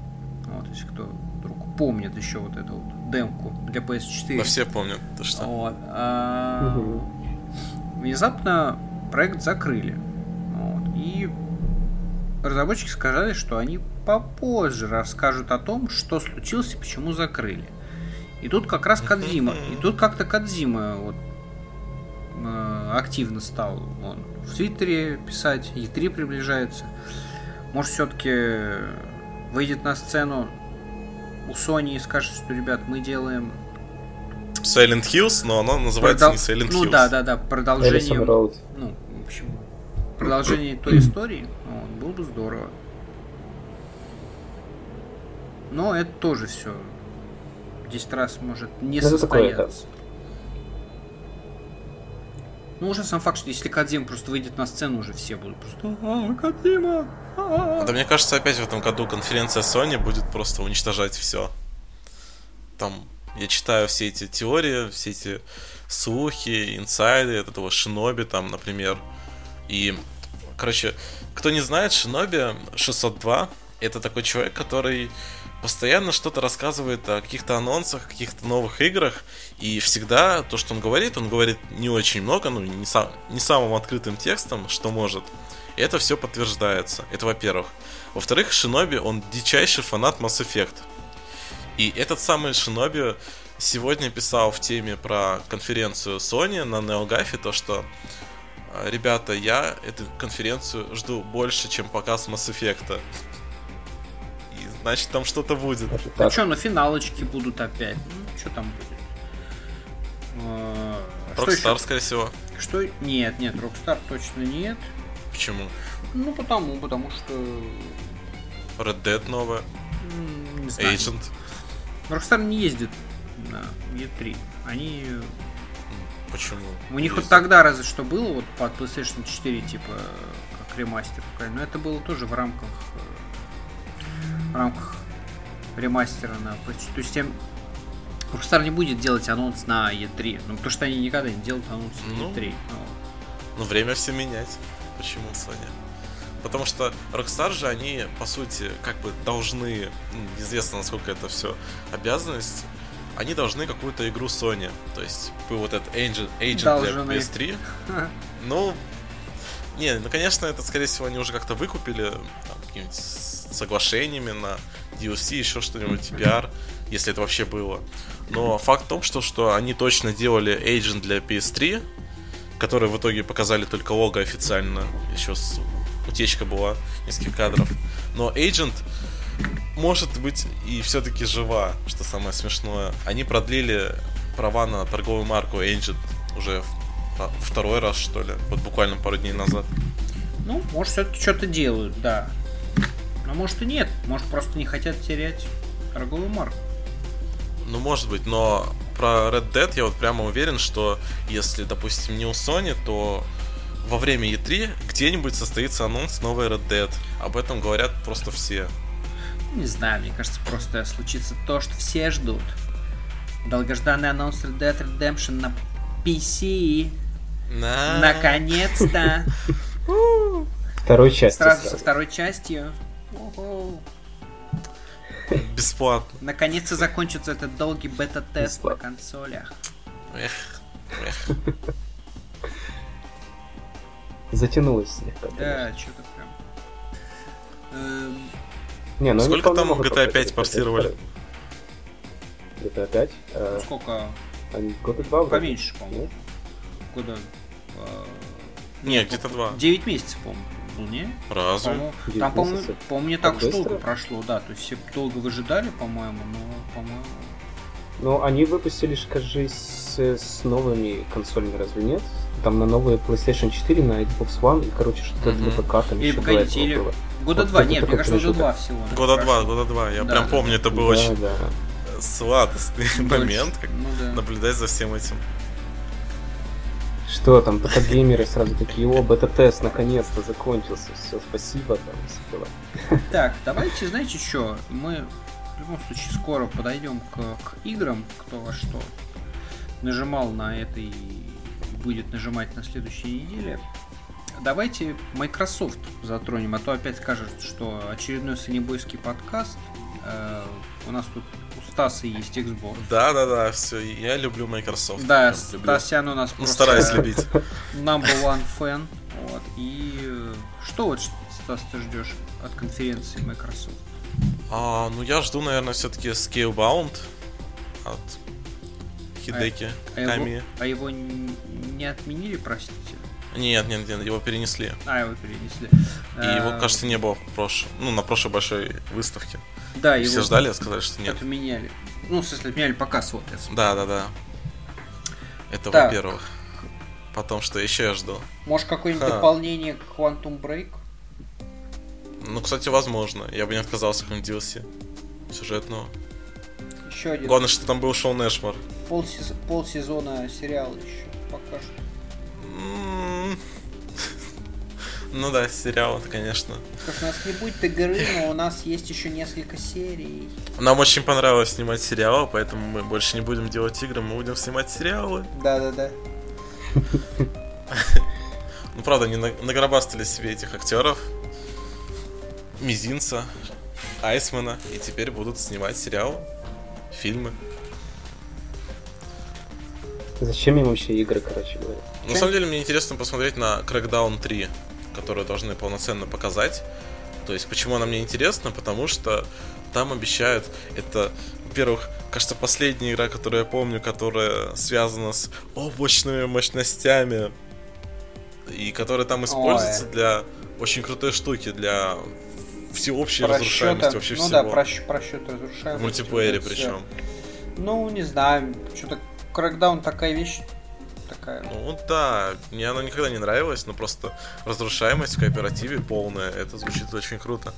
Вот, если кто вдруг помнит еще вот эту вот демку для PS4. Ну, все помнят, ты что. Вот, а, Мгм. Внезапно проект закрыли. Вот, и разработчики сказали, что они попозже расскажут о том, что случилось и почему закрыли. И тут как раз Кадзима. И тут как-то Кадзима вот, э, активно стал он в Твиттере писать, E3 приближается. Может, все-таки выйдет на сцену у Sony и скажет, что, ребят, мы делаем Silent Hills, но оно называется продол- не Silent Ну Hills. да, да, да, Элисон продолжением Роуд. ну, в общем, продолжение той истории, было бы здорово. Но это тоже все 10 раз может не Ну, это такое, состояться. Ну, уже сам факт, что если Кадзима просто выйдет на сцену, уже все будут просто «А, Кадзима! а». Да мне кажется, опять в этом году конференция Sony будет просто уничтожать все. Там я читаю все эти теории, все эти слухи, инсайды от этого Шиноби там, например. И, короче, кто не знает, Шиноби 602 это такой человек, который постоянно что-то рассказывает о каких-то анонсах, каких-то новых играх, и всегда то, что он говорит, он говорит не очень много, ну, не, сам, не самым открытым текстом, что может. И это все подтверждается. Это во-первых. Во-вторых, Шиноби, он дичайший фанат Mass Effect. И этот самый Шиноби сегодня писал в теме про конференцию Sony на NeoGAF то, что «А, ребята, я эту конференцию жду больше, чем показ Mass Effect. И значит там что-то будет. Ну так. что, ну финалочки будут опять. Ну, что там будет? А, Rockstar, еще? скорее всего. Что? Нет, нет, Rockstar точно нет. Почему? Ну, потому, потому что... Red Dead новая, Не знаю. Agent. Rockstar не ездит на E3. Они... Почему? У них вот тогда разве что было вот под PlayStation 4, типа, как ремастер. Но это было тоже в рамках... э, В рамках ремастера на PlayStation. То есть тем... Rockstar не будет делать анонс на E3. Ну, потому что они никогда не делают анонс на Ну, E3. Ну, Ну, время все менять. Почему, Соня? Потому что Rockstar же, они, по сути, как бы должны, неизвестно, насколько это все обязанность, они должны какую-то игру Sony. То есть, вы вот этот Agent, Agent Должны. для PS3. *laughs* Ну, не, ну, конечно, это, скорее всего, они уже как-то выкупили там, какими-нибудь соглашениями на DLC, еще что-нибудь, PR, если это вообще было. Но факт в том, что, что они точно делали Agent для PS3, который в итоге показали только лого официально, еще с... утечка была нескольких кадров. Но Agent может быть и все-таки жива, что самое смешное. Они продлили права на торговую марку Agent уже во второй раз, что ли, вот буквально пару дней назад. Ну, может, все-таки что-то делают, да. Но может и нет. Может, просто не хотят терять торговую марку. Ну, может быть, но про Red Dead я вот прямо уверен, что если, допустим, не у Sony, то во время E3 где-нибудь состоится анонс новой Red Dead. Об этом говорят просто все. Не знаю, мне кажется, просто случится то, что все ждут. Долгожданный анонс Red Dead Redemption на PC. На... Наконец-то. *laughs* Второй части Сразу со второй частью. Бесплатно. Наконец-то закончится этот долгий бета-тест на консолях. Эх, эх. Затянулось слегка. Да, что-то прям. Не, ну Сколько там GTA 5 повторить портировали? GTA 5? э, ну, сколько? они года два. Поменьше, по-моему. Нет? Года. э, Не, где-то два. 9 месяцев, по-моему. не? Разве? По-моему, Девять там, по-моему, по-моему, не Так так, долго прошло, да. То есть все долго выжидали, по-моему, но, по-моему... Ну, они выпустили, кажись, с, с новыми консолями, разве нет? Там на новые PlayStation 4, на Xbox One, и, короче, что-то Мгм. для ПК там Или еще погодите, или- было. Года Вот два, нет, мне кажется, года два всего. наверное, Года два, года два. Я Да, прям да. помню, это был Да, очень да. сладостный Дольше. момент, как Ну да. наблюдать за всем этим. Что там, ПК-геймеры сразу такие, о, бета-тест наконец-то закончился, все, спасибо, там, все дела. *laughs* Так, давайте, знаете что, мы в любом случае скоро подойдем к, к играм, кто во что нажимал на это и будет нажимать на следующей неделе. Давайте Microsoft затронем, а то опять скажут, что очередной санебойский подкаст. Э, у нас тут у Стаса есть Xbox. Да, да, да, все. Я люблю Microsoft. Да. Стасян у нас Ну, просто стараюсь любить. *laughs* number one fan. Вот. И э, что вот, Стас, ты ждешь от конференции Microsoft? А, ну я жду, наверное, все-таки Scalebound от Хидеки А его, Ками. а его н- не отменили, простите? Нет, нет, нет, его перенесли. А, его перенесли. И А, его, кажется, не было в прошлом, ну, на прошлой большой выставке. да, Все его ждали, а сказали, что нет. отменяли. Ну, в смысле, отменяли показ, вот. Да, да, да. Это Так. во-первых. Потом, что еще я жду? Может, какое-нибудь Ха. дополнение к Quantum Break? Ну, кстати, возможно. Я бы не отказался от DLC сюжетного. Еще один. Главное, что там был Шоу Нэшмар. Полсез- полсезона сериала еще покажут. М, *laughs* Ну да, сериал это, конечно. Что у нас не будет игры, но у нас есть еще несколько серий. Нам очень понравилось снимать сериалы, поэтому мы больше не будем делать игры, мы будем снимать сериалы. Да-да-да. *laughs* Ну, правда, они на- нагробастали себе этих актеров. Мизинца, Айсмана, и теперь будут снимать сериалы, фильмы. Зачем им вообще игры, короче говоря? На самом деле, мне интересно посмотреть на Crackdown 3, которую должны полноценно показать. То есть, почему она мне интересна? Потому что там обещают, это, во-первых, кажется, последняя игра, которую я помню, которая связана с облачными мощностями, и которая там используется Ой. для очень крутой штуки, для всеобщей Просчёта- разрушаемости вообще ну всего. да, просчет, просчет разрушаемости. в мультиплеере вот причем. Ну, не знаю, что-то Crackdown такая вещь, такая. Ну да, мне она никогда не нравилась, но просто разрушаемость в кооперативе полная, это звучит очень круто.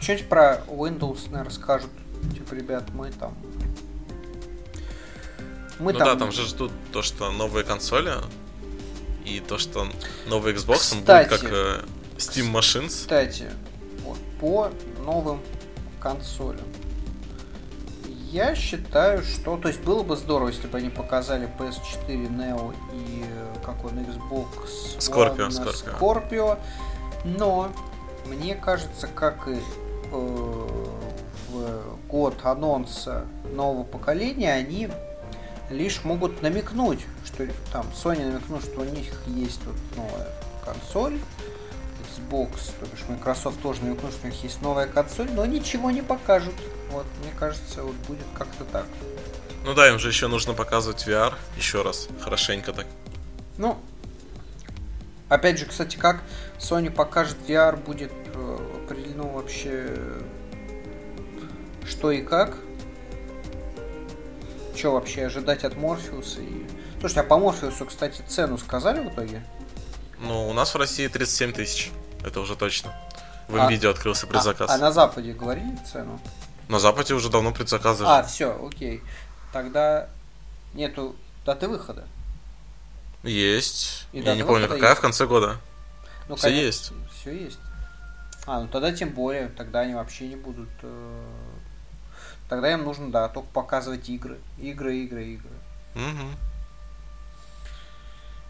Что-нибудь про Windows, наверное, скажут. Типа, ребят, мы там... Мы ну там... да, там же ждут то, что новые консоли и то, что новый Xbox он Кстати. будет как э, Steam Machines. Кстати, вот, по новым консолям. Я считаю, что... То есть было бы здорово, если бы они показали PS4 Neo и э, как он, Xbox Scorpio, One Scorpio. Scorpio. Но мне кажется, как и э, в год анонса нового поколения, они лишь могут намекнуть, что там Sony намекнул, что у них есть вот новая консоль, Xbox, то бишь Microsoft тоже намекнул, что у них есть новая консоль, но ничего не покажут. Вот, мне кажется, вот будет как-то так. Ну да, им же еще нужно показывать VR еще раз, хорошенько так. Ну, опять же, кстати, как Sony покажет VR, будет э, определено вообще что и как. Что вообще ожидать от Морфеуса и... Слушайте, а по Морфеусу, кстати, цену сказали в итоге? Ну, у нас в России 37 тысяч, это уже точно. В А- NVIDIA открылся предзаказ. А, а на Западе говорили цену? На Западе уже давно предзаказы. А, все, окей. Тогда нету даты выхода. Есть. И Я не помню, какая есть. в конце года. Ну, Всё есть. Все есть. А, ну тогда тем более, тогда они вообще не будут. э, Тогда им нужно, да, только показывать игры. Игры, игры, игры. Мгм.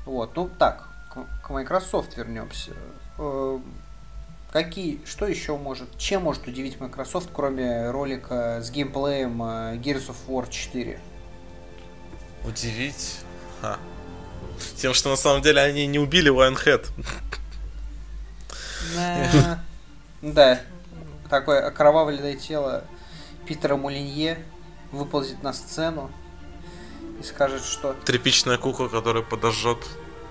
Вот, ну так, к, к Microsoft вернемся. Э, Какие, что еще может, чем может удивить Microsoft, кроме ролика с геймплеем э, Gears of War 4? Удивить. Ха. Тем, что на самом деле они не убили Lionhead. Да. *laughs* Да. Такое окровавленное тело Питера Мулинье выползет на сцену и скажет, что Тряпичная кукла, которая подожжет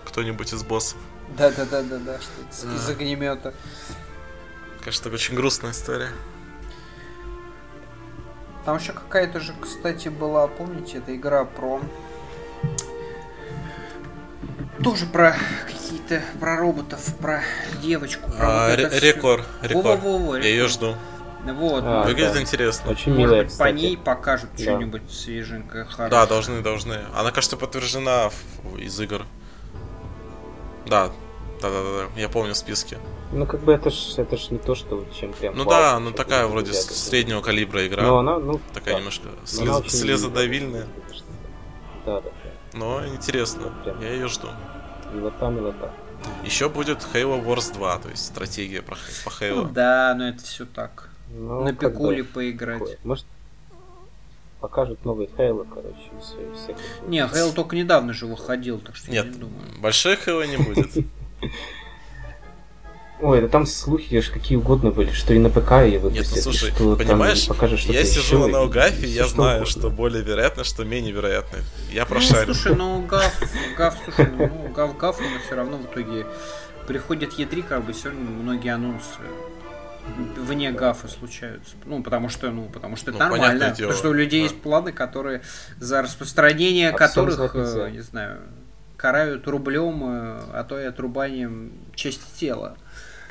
кто-нибудь из боссов. Да-да-да-да-да, что из огнемета. Конечно, очень грустная история. Там еще какая-то же, кстати, была, помните, эта игра про... Тоже про какие-то, про роботов, про девочку. Про а, вот ре- рекор, рекор. Во-во-во, Я ее жду. Вот. А, Выглядит да. интересно. Очень Может милая, быть, по кстати. ней покажут Да. что-нибудь свеженькое, хорошее. Да, должны, должны. Она, кажется, подтверждена в- из игр. Да, да, да, да, да. Я помню в списке. Ну, как бы это ж, это ж не то, что чем прям... Ну да, ну такая вроде ребята. среднего калибра игра. Но она, ну, Такая да. немножко слез- слезодавильная. Да, да, да. Но интересно. Прям. Я ее жду. Милота, милота. Еще будет Halo Wars 2, то есть стратегия по Ну Halo. да, но это все так. Ну, На пикуле поиграть. такое. Может, покажут новый Хейло, короче, и все, и всякое. Не, Хейл только недавно же выходил, так что я Нет, не думаю. большой Halo не будет. *laughs* Ой, да там слухи ж какие угодно были, что и на ПК ее Нет, выпустят, ну и слушай, что понимаешь, там покажут что-то я сижу еще, на и Наугафе, я знаю, угодно. что более вероятно, что менее вероятно. Я Ну, прошарю. слушай, ну Гав, *laughs* Гав, слушай, ну Гав, Гав, но все равно в итоге приходит Е3, как бы все равно многие анонсы вне Гафа случаются. Ну, потому что, ну, потому что это Ну, нормально. дело, Потому что у людей да. есть планы, которые за распространение А всем которых, э, не знаю, карают рублем, э, а то и отрубанием части тела.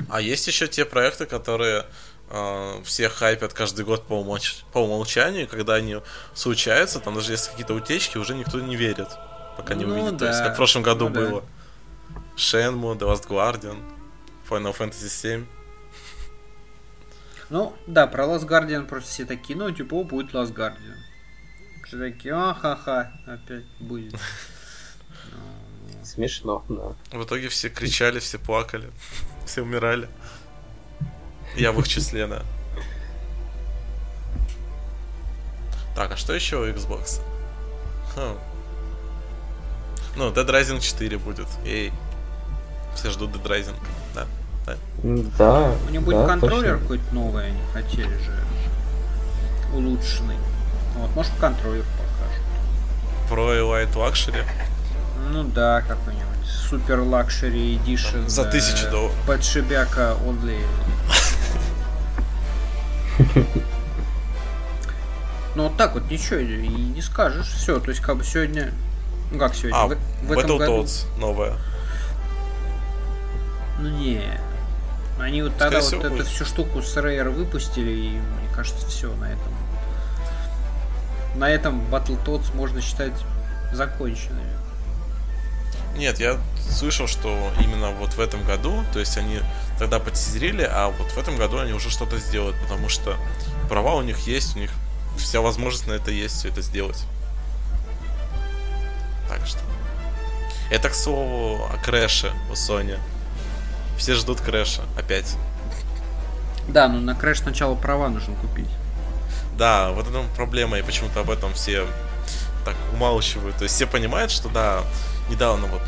А есть еще те проекты, которые э, все хайпят каждый год по, умолч- по умолчанию, и когда они случаются, там даже если какие-то утечки, уже никто не верит, пока не Ну увидит. То есть, да, как в прошлом году ну да. было. Shenmue, The Last Guardian, Final Fantasy 7. Ну, да, про Last Guardian просто все такие, ну, типа, о, будет Last Guardian. Все такие, ахаха, опять будет. Смешно, да. В итоге все кричали, все плакали, все умирали. Я в их числе, да. Так, а что еще у Xbox? Хм. Ну, Dead Rising 4 будет. Эй. Все ждут Dead Rising. Да. М, Да, У него будет да, контроллер точно. какой-то новый, они хотели же. Улучшенный. Вот, может, контроллер покажут. Pro и Light Luxury. Ну да, какой-нибудь супер лакшери эдишн. За тысячу долларов. Подшибяка only. *laughs* Ну вот так вот ничего и не скажешь. Все, то есть как бы сегодня... Ну как сегодня? А, в, в этом году... Новая. Ну не. Они вот тогда Скорее вот эту будет. всю штуку с Rare выпустили, и мне кажется, все на этом. На этом Battletoads можно считать законченными. Нет, я слышал, что именно вот в этом году, то есть они тогда подтизерили, а вот в этом году они уже что-то сделают, потому что права у них есть, у них вся возможность на это есть, все это сделать. Так что. Это, к слову, о Крэше у Sony. Все ждут Крэша опять. Да, но на Crash сначала права нужно купить. Да, вот это проблема, и почему-то об этом все так умалчивают. То есть все понимают, что да, недавно вот,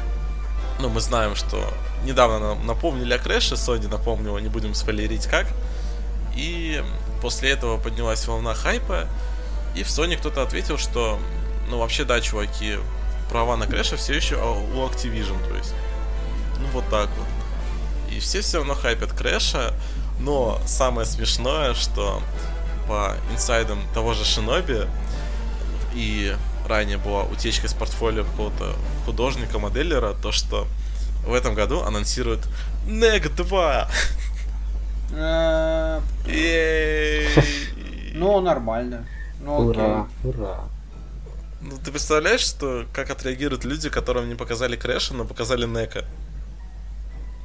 ну мы знаем, что недавно нам напомнили о Крэше, Sony напомнила, не будем спойлерить как. И после этого поднялась волна хайпа, и в Sony кто-то ответил, что, ну вообще да, чуваки, права на Крэша все еще у Activision, то есть, ну вот так вот. И все все равно хайпят Крэша, но самое смешное, что по инсайдам того же Шиноби и ранее была утечка из портфолио какого-то художника-моделлера, то что в этом году анонсируют NEC 2. Э, Ей! Ну, нормально. Ну, Ура, ура. Ну, ты представляешь, что как отреагируют люди, которым не показали Крэша, но показали Нека?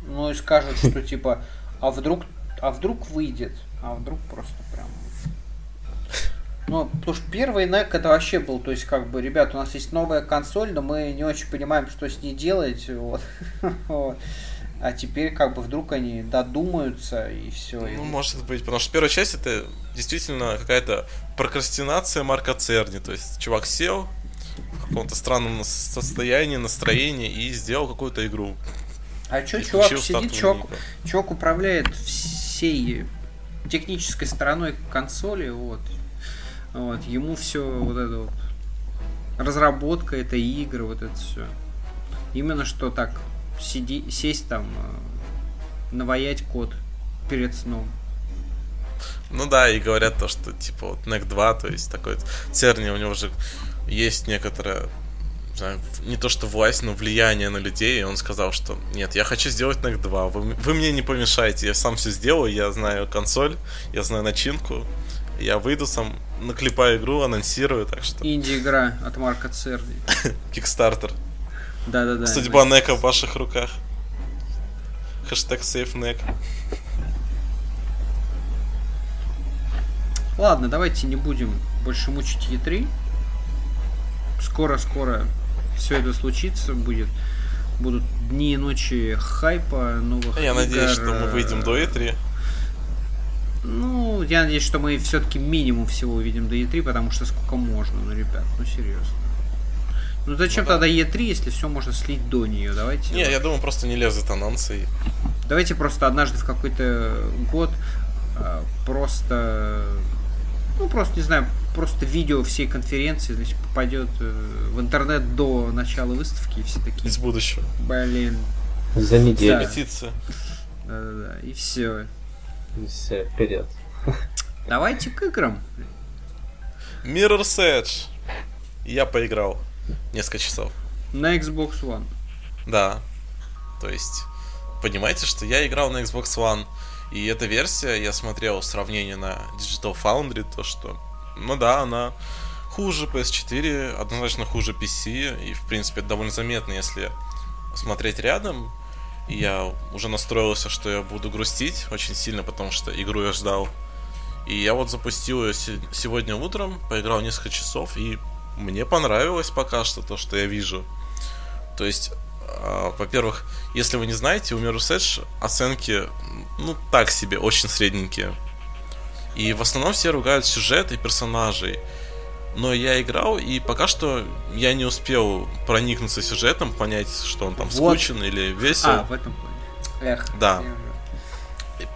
Ну и скажут, что типа, а вдруг, а вдруг выйдет, а вдруг просто прям. Ну, потому что первый NEC это вообще был, то есть, как бы, ребят, у нас есть новая консоль, но мы не очень понимаем, что с ней делать, вот. *laughs* А теперь, как бы, вдруг они додумаются и все. Ну, может быть, потому что первая часть это действительно какая-то прокрастинация Марка Церни. То есть чувак сел в каком-то странном состоянии, настроении и сделал какую-то игру. А И чувак сидит, чувак, чувак управляет всей технической стороной консоли, вот. Вот, ему все вот это вот разработка, это игры, вот это все. Именно что так сиди, сесть там, э, наваять код перед сном. Ну да, и говорят то, что типа вот NEC 2, то есть такой Церни, у него же есть некоторая не то что власть, но влияние на людей, и он сказал, что нет, я хочу сделать NEC 2, вы, вы мне не помешаете, я сам все сделаю, я знаю консоль, я знаю начинку, я выйду сам, наклепаю игру, анонсирую, так что... Инди-игра от Марка Церни. *laughs* Кикстартер. Да-да-да. Судьба Нека в ваших руках. Хэштег SafeNEC. Ладно, давайте не будем больше мучить E3. Скоро-скоро все это случится, будет будут дни и ночи хайпа новых Я игр. надеюсь, что мы выйдем до E3. Ну, я надеюсь, что мы все-таки минимум всего увидим до E3, потому что сколько можно, ну, ребят, ну серьезно. Ну зачем ну, да. тогда E3, если все можно слить до нее? Давайте. Не, я думаю, просто не лезут анонсы. Давайте просто однажды в какой-то год э, просто, ну просто не знаю, просто видео всей конференции, значит, попадет э, в интернет до начала выставки, и все такие. Из будущего. Блин. За неделю. Репетиция. Да-да-да. И все. Все, вперед. Давайте к играм. Mirror's Edge. Я поиграл несколько часов. На Xbox One. Да. То есть, понимаете, что я играл на Xbox One, и эта версия, я смотрел сравнение на Digital Foundry, то что, ну да, она хуже PS4, однозначно хуже PC, и в принципе довольно заметно, если смотреть рядом, и я уже настроился, что я буду грустить очень сильно, потому что игру я ждал. И я вот запустил ее сегодня утром, поиграл несколько часов, и мне понравилось пока что то, что я вижу. То есть, э, во-первых, если вы не знаете, у Mirror's Edge оценки, ну, так себе, очень средненькие. И в основном все ругают сюжет и персонажей но я играл, и пока что я не успел проникнуться сюжетом, понять, что он там вот. скучен или весел. А, в этом плане. Эх. Да.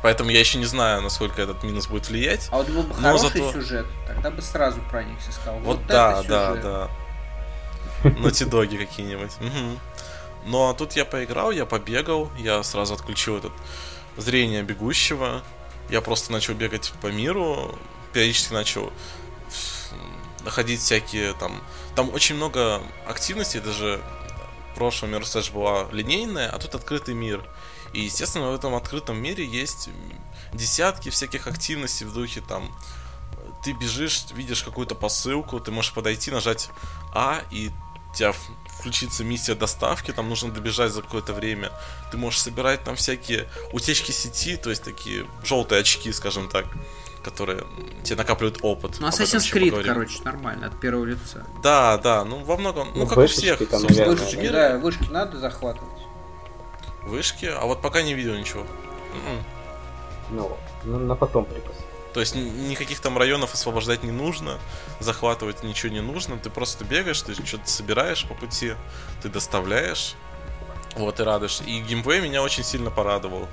Поэтому я еще не знаю, насколько этот минус будет влиять. А вот был бы хороший зато... сюжет, тогда бы сразу проникся, сказал. Вот, вот да, да, да. Нотидоги какие-нибудь. Но тут я поиграл, я побегал, я сразу отключил этот зрение бегущего. Я просто начал бегать по миру, периодически начал находить всякие там... Там очень много активностей, даже в прошлом Mirror's была линейная, а тут открытый мир. И, естественно, в этом открытом мире есть десятки всяких активностей в духе там ты бежишь, видишь какую-то посылку, ты можешь подойти, нажать А, и у тебя включится миссия доставки, там нужно добежать за какое-то время. Ты можешь собирать там всякие утечки сети, то есть такие желтые очки, скажем так которые тебе накапливают опыт. Ну, Assassin's Creed, короче, нормально, от первого лица. Да, да, ну во многом, ну, ну как у всех. Там, наверное, вышки, да, вышки надо захватывать. Вышки? А вот пока не видел ничего. М-м. Ну, на, на потом припас. То есть никаких там районов освобождать не нужно, захватывать ничего не нужно, ты просто бегаешь, ты что-то собираешь по пути, ты доставляешь, вот и радуешь. И геймплей меня очень сильно порадовал.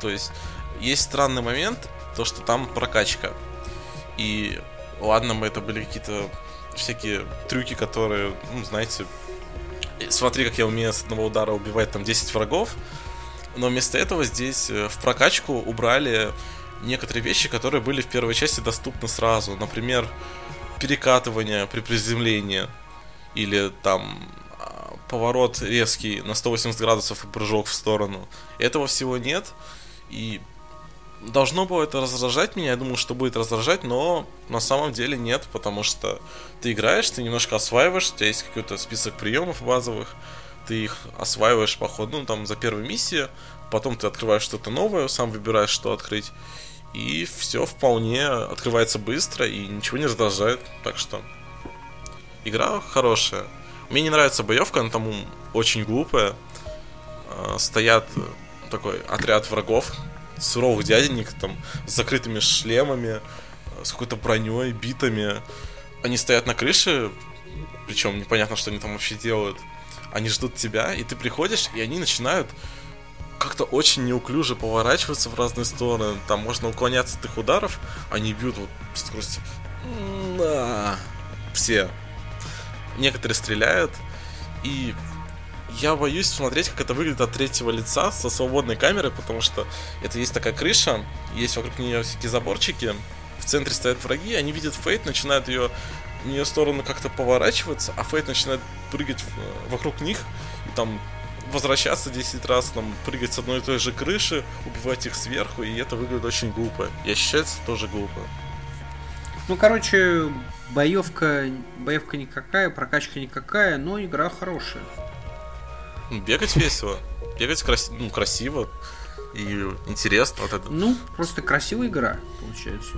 То есть есть странный момент, то, что там прокачка. И ладно, мы это были какие-то всякие трюки, которые, ну, знаете, смотри, как я умею с одного удара убивать там 10 врагов. Но вместо этого здесь э, в прокачку убрали некоторые вещи, которые были в первой части доступны сразу. Например, перекатывание при приземлении. Или там а, поворот резкий на 180 градусов и прыжок в сторону. Этого всего нет. И должно было это раздражать меня, я думал, что будет раздражать, но на самом деле нет, потому что ты играешь, ты немножко осваиваешь, у тебя есть какой-то список приемов базовых, ты их осваиваешь по ходу, ну, там, за первой миссии, потом ты открываешь что-то новое, сам выбираешь, что открыть, и все вполне открывается быстро и ничего не раздражает, так что игра хорошая. Мне не нравится боевка, она там очень глупая. А, стоят такой отряд врагов, суровых дяденек, там, с закрытыми шлемами, с какой-то броней, битами. Они стоят на крыше, причем непонятно, что они там вообще делают. Они ждут тебя, и ты приходишь, и они начинают как-то очень неуклюже поворачиваться в разные стороны. Там можно уклоняться от их ударов, они бьют вот с скоростью. Да. Все. Некоторые стреляют, и я боюсь смотреть, как это выглядит от третьего лица со свободной камерой, потому что это есть такая крыша, есть вокруг нее всякие заборчики, в центре стоят враги, они видят Фейт, начинают ее в нее сторону как-то поворачиваться, а Фейт начинает прыгать вокруг них, и там возвращаться 10 раз, там, прыгать с одной и той же крыши, убивать их сверху, и это выглядит очень глупо. И ощущается тоже глупо. Ну, короче, боевка, боевка никакая, прокачка никакая, но игра хорошая. Бегать весело. Бегать краси... ну, красиво и интересно. Вот это. Ну, просто красивая игра, получается.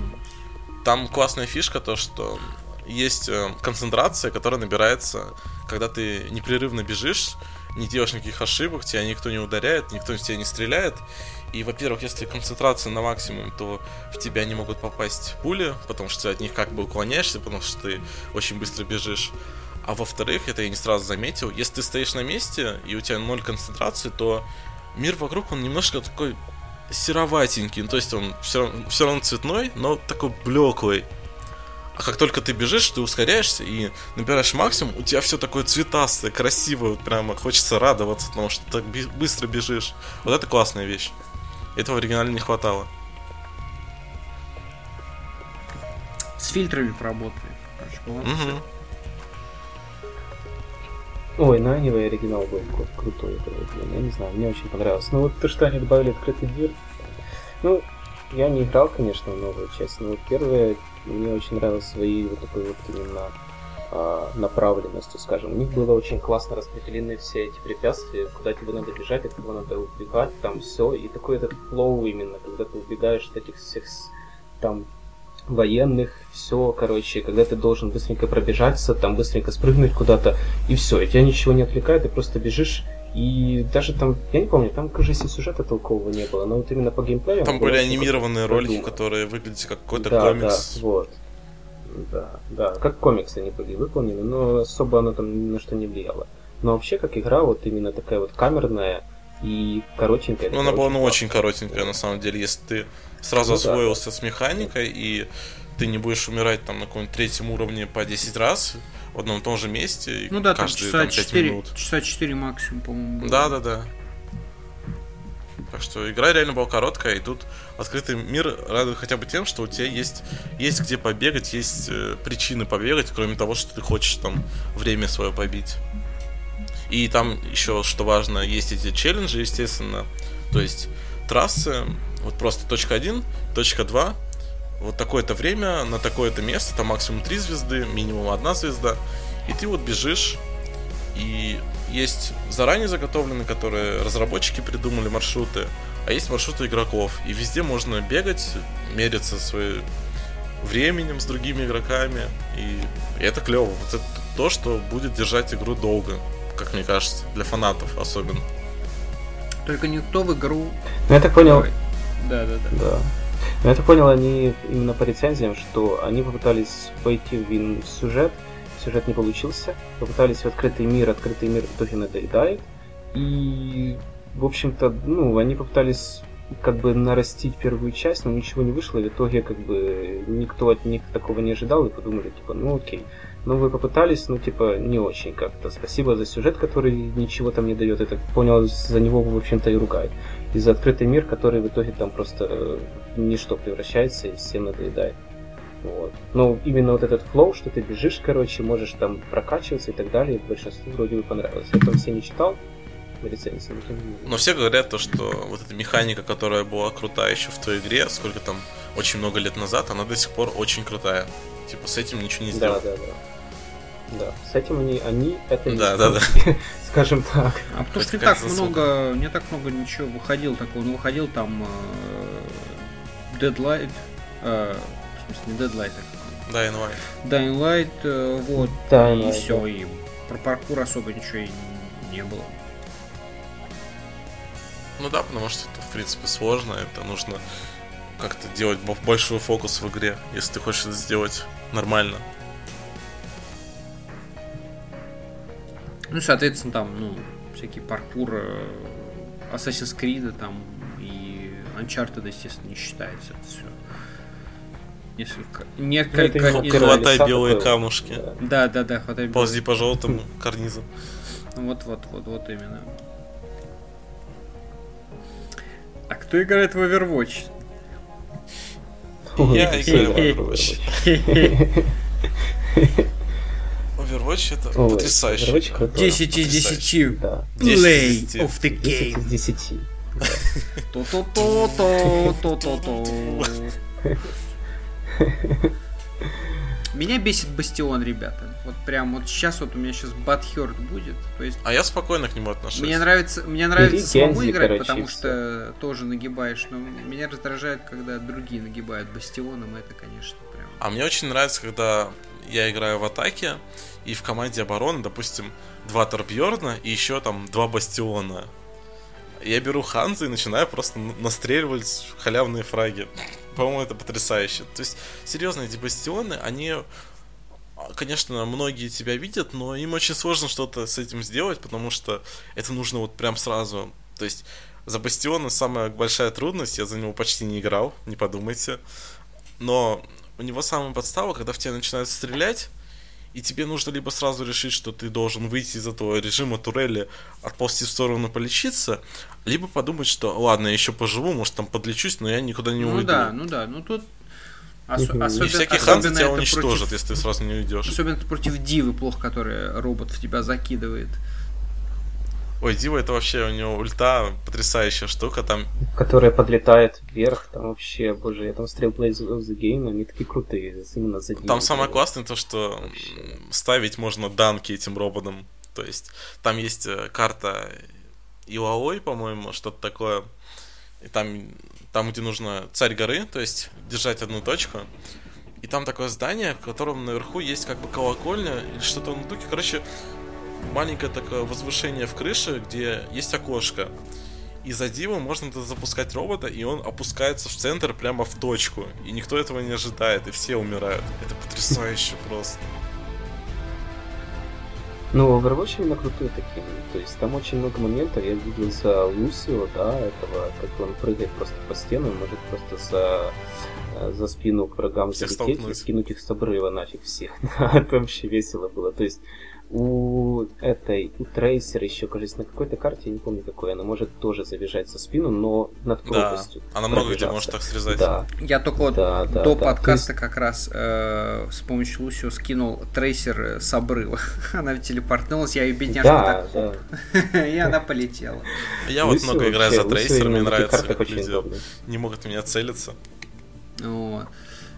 Там классная фишка, то что есть э, концентрация, которая набирается, когда ты непрерывно бежишь, не делаешь никаких ошибок, тебя никто не ударяет, никто в тебя не стреляет. И, во-первых, если концентрация на максимум, то в тебя не могут попасть пули, потому что ты от них как бы уклоняешься, потому что ты очень быстро бежишь. А во-вторых, это я не сразу заметил, если ты стоишь на месте и у тебя ноль концентрации, то мир вокруг, он немножко такой сероватенький, ну, то есть он все, все равно цветной, но такой блеклый. А как только ты бежишь, ты ускоряешься и набираешь максимум, у тебя все такое цветастое, красивое, вот прямо хочется радоваться, потому что ты так быстро бежишь. Вот это классная вещь. Этого в оригинале не хватало. С фильтрами поработали. Угу. Ой, на Anyway оригинал был крутой, я не знаю, мне очень понравилось. Ну вот то, что они добавили открытый мир, ну, я не играл, конечно, в новую часть, но вот первая мне очень нравилась своей вот такой вот именно а, направленностью, скажем. У них было очень классно распределены все эти препятствия, куда тебе надо бежать, от кого надо убегать, там все. И такой этот флоу именно, когда ты убегаешь от этих всех там военных, все, короче, когда ты должен быстренько пробежаться, там быстренько спрыгнуть куда-то, и все, и тебя ничего не отвлекает, ты просто бежишь, и даже там, я не помню, там, кажется, сюжета толкового не было, но вот именно по геймплею... Там были анимированные ролики, которые выглядят как какой-то да, комикс. Да, вот. Да, да, как комиксы они были выполнены, но особо оно там ни на что не влияло. Но вообще, как игра, вот именно такая вот камерная и коротенькая. Ну, она была, ну, очень коротенькая, на самом деле, если ты сразу ну, освоился да. с механикой, и ты не будешь умирать там на каком-нибудь третьем уровне по 10 раз одном и том же месте. Ну да, каждые, там часа, там, 4, минут. часа 4 максимум, по-моему. Да, да, да. Так что игра реально была короткая, и тут открытый мир радует хотя бы тем, что у тебя есть, есть где побегать, есть э, причины побегать, кроме того, что ты хочешь там время свое побить. И там еще, что важно, есть эти челленджи, естественно. То есть трассы, вот просто точка 1, точка 2, вот такое-то время на такое-то место, там максимум 3 звезды, минимум 1 звезда. И ты вот бежишь, и есть заранее заготовленные, которые разработчики придумали маршруты, а есть маршруты игроков. И везде можно бегать, мериться своим временем с другими игроками. И, и это клево. Вот это то, что будет держать игру долго, как мне кажется, для фанатов особенно. Только никто в игру. Ну, я так понял. Да, да, да. Да. Но я так понял, они именно по рецензиям, что они попытались войти в сюжет, сюжет не получился. Попытались в открытый мир, открытый мир в итоге надоедает. И, в общем-то, ну, они попытались как бы нарастить первую часть, но ничего не вышло, в итоге как бы никто от них такого не ожидал, и подумали, типа, ну окей. Но вы попытались, ну типа, не очень как-то. Спасибо за сюжет, который ничего там не дает, я так понял, за него, в общем-то, и ругают. И за открытый мир, который в итоге там просто э, в ничто превращается и всем надоедает. Вот. Но именно вот этот флоу, что ты бежишь, короче, можешь там прокачиваться и так далее, большинству вроде бы понравилось. Я там все не читал, рецензии. Но все говорят то, что вот эта механика, которая была крутая еще в той игре, сколько там, очень много лет назад, она до сих пор очень крутая. Типа с этим ничего не сделал. Да, да, да. Да, с этим они, они это не да, да, да. *laughs* скажем так. А потому что не так много, не так много ничего выходил такого. Ну, выходил там э, Deadlight, э, в смысле, не Deadlight, а Dying Light. Dying Light, э, вот, Dying и Light, все, да. и про паркур особо ничего и не было. Ну да, потому что это, в принципе, сложно, это нужно как-то делать большой фокус в игре, если ты хочешь это сделать нормально. Ну, соответственно, там, ну, всякие паркур э, Assassin's Creed там и Uncharted, естественно, не считается это все. Несколько, несколько... Ну, хватай белые камушки. Да, да, да, хватай Ползи по желтым *laughs* карнизам. Вот, вот, вот, вот именно. А кто играет в Overwatch? Я играю в Overwatch. *laughs* *laughs* Overwatch это Ой, потрясающе. Overwatch крутой. 10 из 10. Да. 10 Play из 10. of the 10 game. из 10. То-то-то, то-то-то. Меня бесит Бастион, ребята. Вот прям вот сейчас вот у меня сейчас Батхерт будет. То есть А я спокойно к нему отношусь. мне нравится, мне нравится самому играть, короче, потому что тоже нагибаешь. Но меня раздражает, когда другие нагибают Бастионом. Это, конечно, прям. А мне очень нравится, когда я играю в атаке, и в команде обороны, допустим, два Торбьерна и еще там два Бастиона. Я беру Ханза и начинаю просто настреливать халявные фраги. По-моему, это потрясающе. То есть, серьезно, эти бастионы, они, а, конечно, многие тебя видят, но им очень сложно что-то с этим сделать, потому что это нужно вот прям сразу. То есть, за бастиона самая большая трудность, я за него почти не играл, не подумайте. Но у него самая подстава, когда в тебя начинают стрелять, и тебе нужно либо сразу решить, что ты должен выйти из этого режима турели, отползти в сторону полечиться, либо подумать, что ладно, я еще поживу, может там подлечусь, но я никуда не ну уйду. да, ну да, ну тут. И особенно, и всякий ханзы тебя уничтожат, против- если ты сразу не уйдешь. Особенно это против Дивы плохо, которая робот в тебя закидывает. Ой, Дива это вообще у него ульта потрясающая штука, там Которая подлетает вверх, там вообще, боже, я там смотрел Blaze of the Game, они такие крутые, именно за Там самое классное то, что Вообще. ставить можно данки этим роботам. То есть там есть э, карта Илаой, по-моему, что-то такое. И там, там, где нужно царь горы, то есть держать одну точку. И там такое здание, в котором наверху есть как бы колокольня или что-то на духе. Короче, маленькое такое возвышение в крыше, где есть окошко. И за дивом можно запускать робота, и он опускается в центр прямо в точку. И никто этого не ожидает, и все умирают. Это потрясающе просто. Ну, Overwatch именно крутые такие. То есть там очень много моментов. Я видел за Лусио, да, этого, как он прыгает просто по стенам, может просто за, за спину к врагам Всех залететь и скинуть их с обрыва нафиг всех. *laughs* Да, это вообще весело было. То есть у этой, у Трейсера еще, кажется, на какой-то карте, я не помню какой, она может тоже забежать за спину, но над Да, пропастью. она много где может так срезать. Да, Я только вот да, да. до да. подкаста То как раз э, с помощью Лусио скинул трейсер э, с обрыва. *laughs* она телепортнулась, я ее есть- бедняжка Да, да. так... *laughs* и она полетела. Я вот много играю за трейсер, мне нравится, не могут в меня целиться.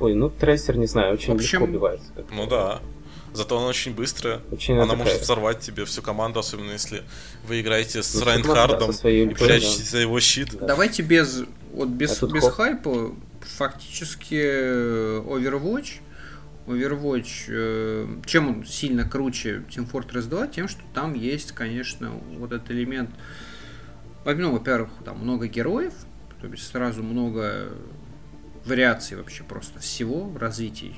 Ой, ну трейсер, не знаю, очень легко убивается. Ну да. Зато она очень быстрая. Очень Она такая- может взорвать тебе всю команду, особенно если вы играете с Ну, Райнхардом и прячетесь за его щит. Да. Давайте без вот без, А без хоп. хайпа фактически э, Overwatch Overwatch, э, чем он сильно круче Team Fortress 2, тем, что там есть, конечно, вот этот элемент. Ну, во-первых, там много героев, то есть сразу много вариаций вообще просто всего, развитий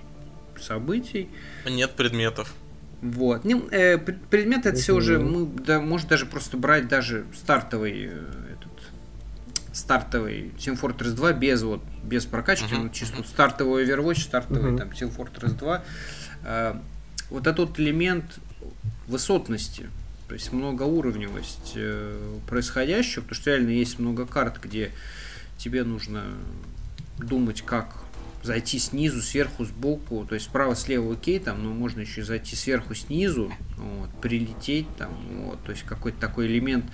событий. Нет предметов. Вот. Не, э, пр- предмет это все уже, мы, да, может даже просто брать даже стартовый э, этот стартовый Team Fortress 2 без вот без прокачки, ну, чисто вот стартовый Overwatch, стартовый там Team Fortress 2. Э, вот этот элемент высотности, то есть многоуровневость э, происходящего, потому что реально есть много карт, где тебе нужно думать, как зайти снизу, сверху, сбоку, то есть справа, слева окей, там, но можно еще зайти сверху, снизу, вот, прилететь там, вот, то есть какой-то такой элемент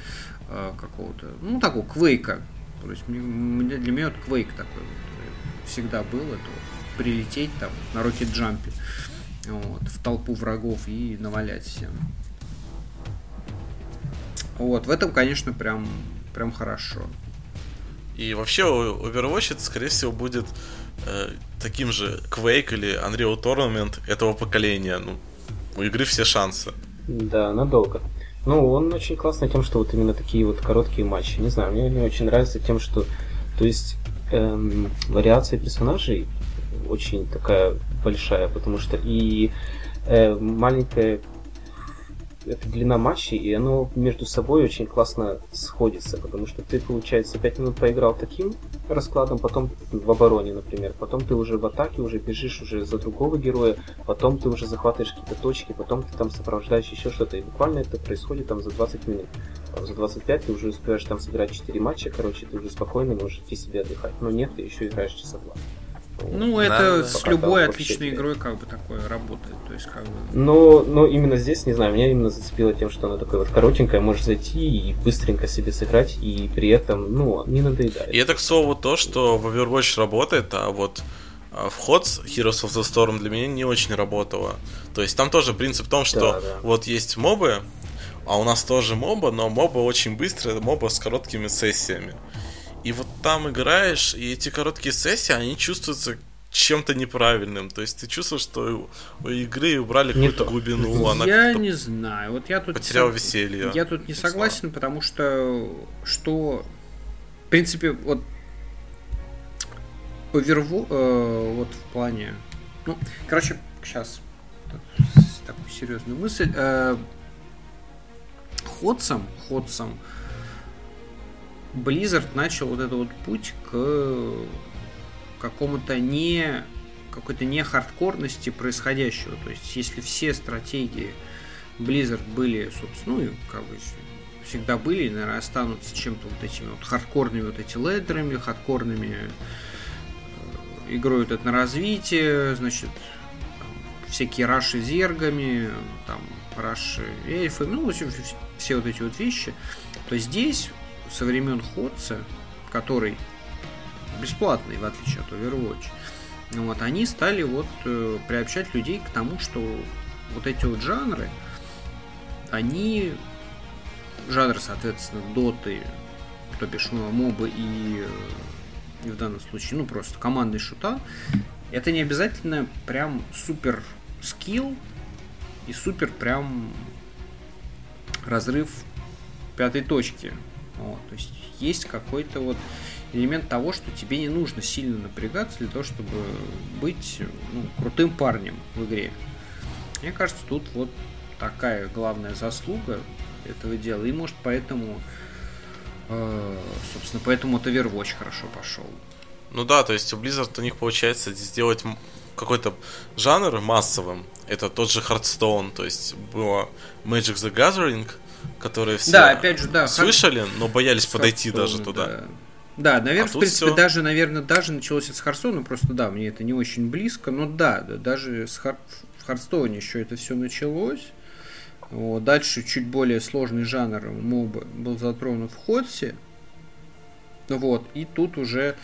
э, какого-то, ну, такого квейка, то есть мне, для меня вот квейк такой вот, э, всегда был, это вот, прилететь там на рокет джампе, вот, в толпу врагов и навалять всем. Вот, в этом, конечно, прям, прям хорошо. И вообще Overwatch это, скорее всего, будет э, таким же Quake или Unreal Tournament этого поколения. Ну, у игры все шансы. Да, надолго. Ну, он очень классный тем, что вот именно такие вот короткие матчи. Не знаю, мне, мне очень нравится тем, что, то есть, эм, вариация персонажей очень такая большая, потому что и э, маленькая это длина матчей, и оно между собой очень классно сходится, потому что ты, получается, 5 минут поиграл таким раскладом, потом в обороне, например, потом ты уже в атаке, уже бежишь уже за другого героя, потом ты уже захватываешь какие-то точки, потом ты там сопровождаешь еще что-то, и буквально это происходит там за 20 минут. Там, за 25 ты уже успеваешь там сыграть 4 матча, короче, ты уже спокойно можешь идти себе отдыхать. Но нет, ты еще играешь часа два. Ну, это да, с любой отличной игрой как бы такое работает. То есть, как бы... но, но именно здесь, не знаю, меня именно зацепило тем, что она такая вот коротенькая, можешь зайти и быстренько себе сыграть, и при этом, ну, не надоедает. И это, к слову, то, что в Overwatch работает, а вот а, вход с Heroes of the Storm для меня не очень работало. То есть там тоже принцип в том, что да, да. вот есть мобы, а у нас тоже моба, но моба очень быстрая, моба с короткими сессиями. И вот там играешь, и эти короткие сессии, они чувствуются чем-то неправильным. То есть ты чувствуешь, что у игры убрали какую-то глубину. Она я не знаю. Вот я тут потерял не, веселье. Я тут не согласен, потому что что в принципе вот Overwatch, э, вот в плане, ну, короче, сейчас такую серьезную мысль. Э, ходцам, ходцам, Blizzard начал вот этот вот путь к какому-то не какой-то не хардкорности происходящего. То есть, если все стратегии Blizzard были, собственно, ну, как бы всегда были, наверное, останутся чем-то вот этими вот хардкорными вот эти ледерами, хардкорными э, игрой вот это на развитие, значит, там, всякие раши зергами, там, раши эльфы, ну, в общем, все вот эти вот вещи, то здесь со времен Ходца, который бесплатный, в отличие от Overwatch, вот, они стали вот э, приобщать людей к тому, что вот эти вот жанры, они жанры, соответственно, доты, то бишь ну, мобы и, и в данном случае, ну просто командный шута, это не обязательно прям супер скилл и супер прям разрыв пятой точки. Вот, то есть есть какой-то вот элемент того, что тебе не нужно сильно напрягаться для того, чтобы быть ну, крутым парнем в игре. Мне кажется, тут вот такая главная заслуга этого дела. И может поэтому, э, собственно, поэтому вот Overwatch хорошо пошел. Ну да, то есть у Blizzard у них получается сделать какой-то жанр массовым. Это тот же Hearthstone, то есть было Magic the Gathering, которые все да, опять же, да, слышали, но боялись подойти даже туда. Да. Да, наверное, а в принципе, все... даже, наверное, даже началось это с Харстона, просто да, мне это не очень близко, но да, да даже с Хар... в Харстоне еще это все началось. Вот. Дальше чуть более сложный жанр моба был затронут в Ходсе. Вот, и тут уже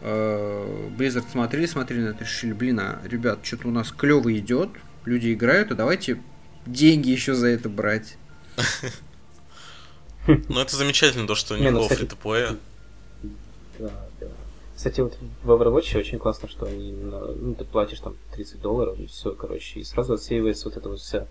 э, Blizzard смотрели, смотрели на это, решили, блин, а, ребят, что-то у нас клево идет, люди играют, а давайте деньги еще за это брать. *laughs* *laughs* Ну, это замечательно, то, что них было фри Да, да. Кстати, вот в Overwatch очень классно, что они именно, ну, ты платишь там 30 долларов и все, короче, и сразу отсеивается вот это вот вся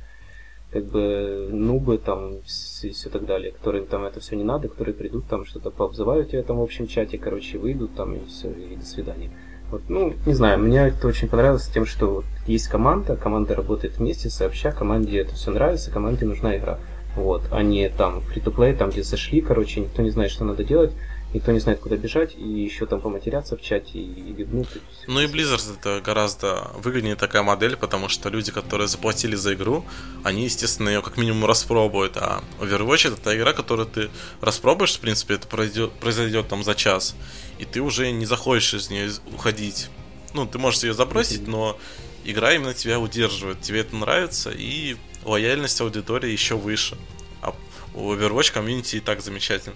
как бы нубы там и все так далее, которым там это все не надо, которые придут там что-то пообзывают тебя там в общем чате, короче, выйдут там и все, и до свидания. Вот, ну, не знаю, мне это очень понравилось тем, что вот есть команда, команда работает вместе, сообща, команде это все нравится, команде нужна игра. Вот, они там фри to play там где зашли, короче, никто не знает, что надо делать, никто не знает, куда бежать, и еще там поматеряться в чате, и, и ну, ну и Blizzard это гораздо выгоднее такая модель, потому что люди, которые заплатили за игру, они, естественно, ее как минимум распробуют, а Overwatch это та игра, которую ты распробуешь, в принципе, это произойдет, произойдет там за час, и ты уже не захочешь из нее уходить. Ну, ты можешь ее забросить, но игра именно тебя удерживает, тебе это нравится, и лояльность аудитории еще выше. А у Overwatch комьюнити и так замечательно.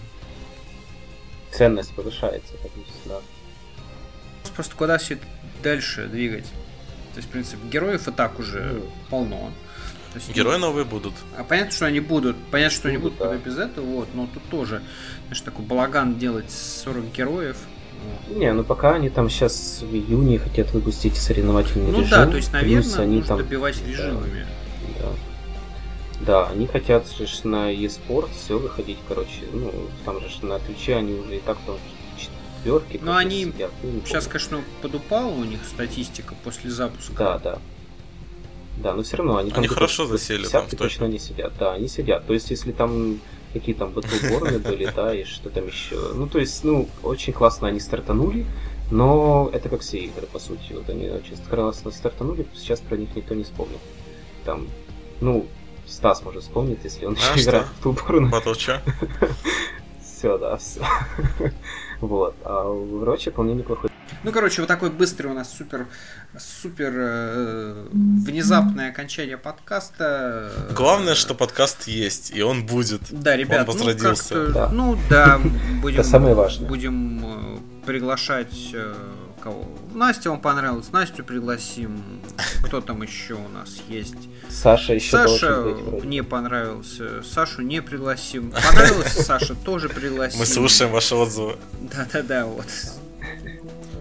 Ценность повышается, да. Просто куда все дальше двигать? То есть, в принципе, героев и так уже mm. полно. То есть, Герои ну, новые будут. А понятно, что они будут. Понятно, что будут, они будут да. без этого, вот, но тут тоже, знаешь, такой балаган делать 40 героев. Не, ну пока они там сейчас в июне хотят выпустить соревновательный ну, режим. Ну да, то есть, наверное, они нужно там... добивать режимами. Да, да. Да, они хотят же на eSport все выходить, короче, ну, там же на Твиче они уже и так там четверки. Ну, они сидят, ну, сейчас, конечно, подупала у них статистика после запуска. Да, да. Да, но все равно они там Они где-то хорошо засели там, десятке в точно не сидят. Да, они сидят. То есть, если там какие там батлборны были, да, и что там еще. Ну, то есть, ну, очень классно они стартанули, но это как все игры, по сути. Вот они очень классно стартанули, сейчас про них никто не вспомнит. Там, ну, Стас может вспомнит, если он А, еще играет что? в Батлборн. Батл чё? *laughs* Все, да, все. *laughs* Вот. А в Роче вполне неплохой. Ну, короче, вот такой быстрый у нас супер, супер э, внезапное окончание подкаста. Главное, что подкаст есть, и он будет. Да, ребят, Он ну, возродился. как-то- Да. ну да, будем, Это самое важное. будем э, приглашать э, кого? Настя вам понравилась, Настю пригласим. Кто там еще у нас есть? Саша еще Саша быть вроде. не понравился, Сашу не пригласим. Понравился Саша, тоже *laughs* пригласим. Мы слушаем ваши отзывы. Да-да-да, вот.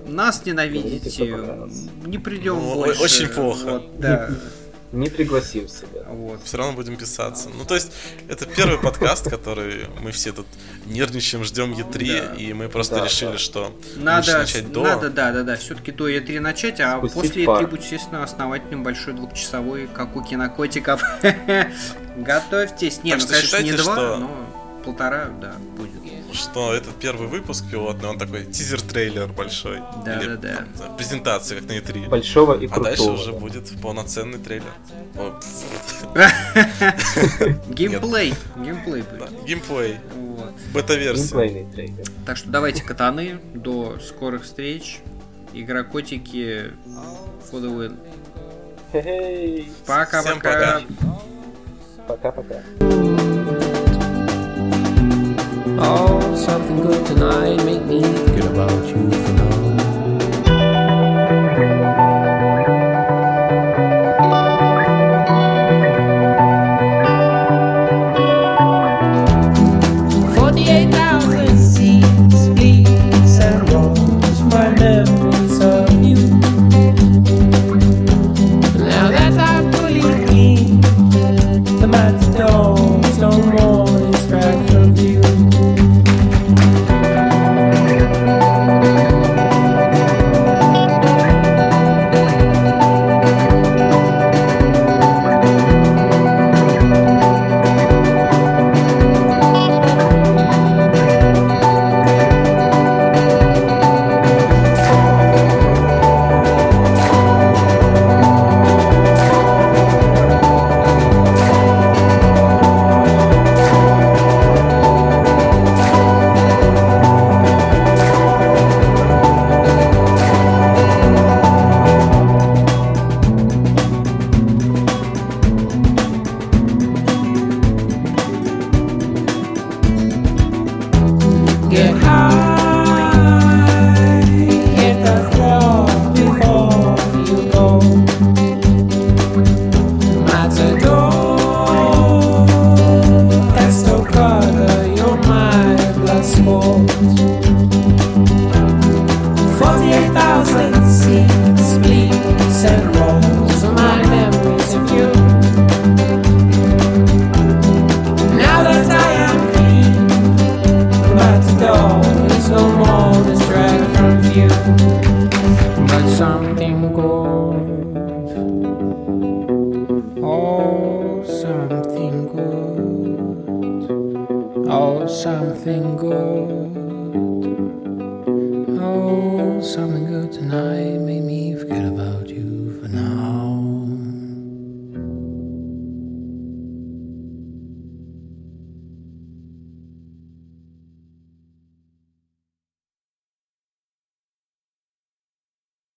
Нас ненавидите, понравился. не придем Ну, больше. очень плохо. Вот, да, Не пригласим себя. вот. Все равно будем писаться. Ну, то есть, это первый подкаст, который мы все тут нервничаем, ждем Е3, Да. и мы просто Да, решили, да. что лучше Надо, начать до. надо, да, да, да, все-таки до E3 начать, а Спустить после пар. E3 будет, естественно, основательный большой двухчасовой, как у кинокотиков. *laughs* Готовьтесь. Не, Так ну, конечно, не два, но полтора, да, будет. что этот первый выпуск пилотный, он такой тизер-трейлер большой. Да, Или, да, да. там, презентация, как на E3. Большого и А крутого. дальше уже да. будет полноценный трейлер. *laughs* Геймплей, геймплей будет. Геймплей, Вот. бета-версия. Геймплейный трейлер. Так что давайте катаны, до скорых встреч. Игрокотики for the win. Пока-пока. Пока-пока. Oh, something good tonight, make me forget about you for now.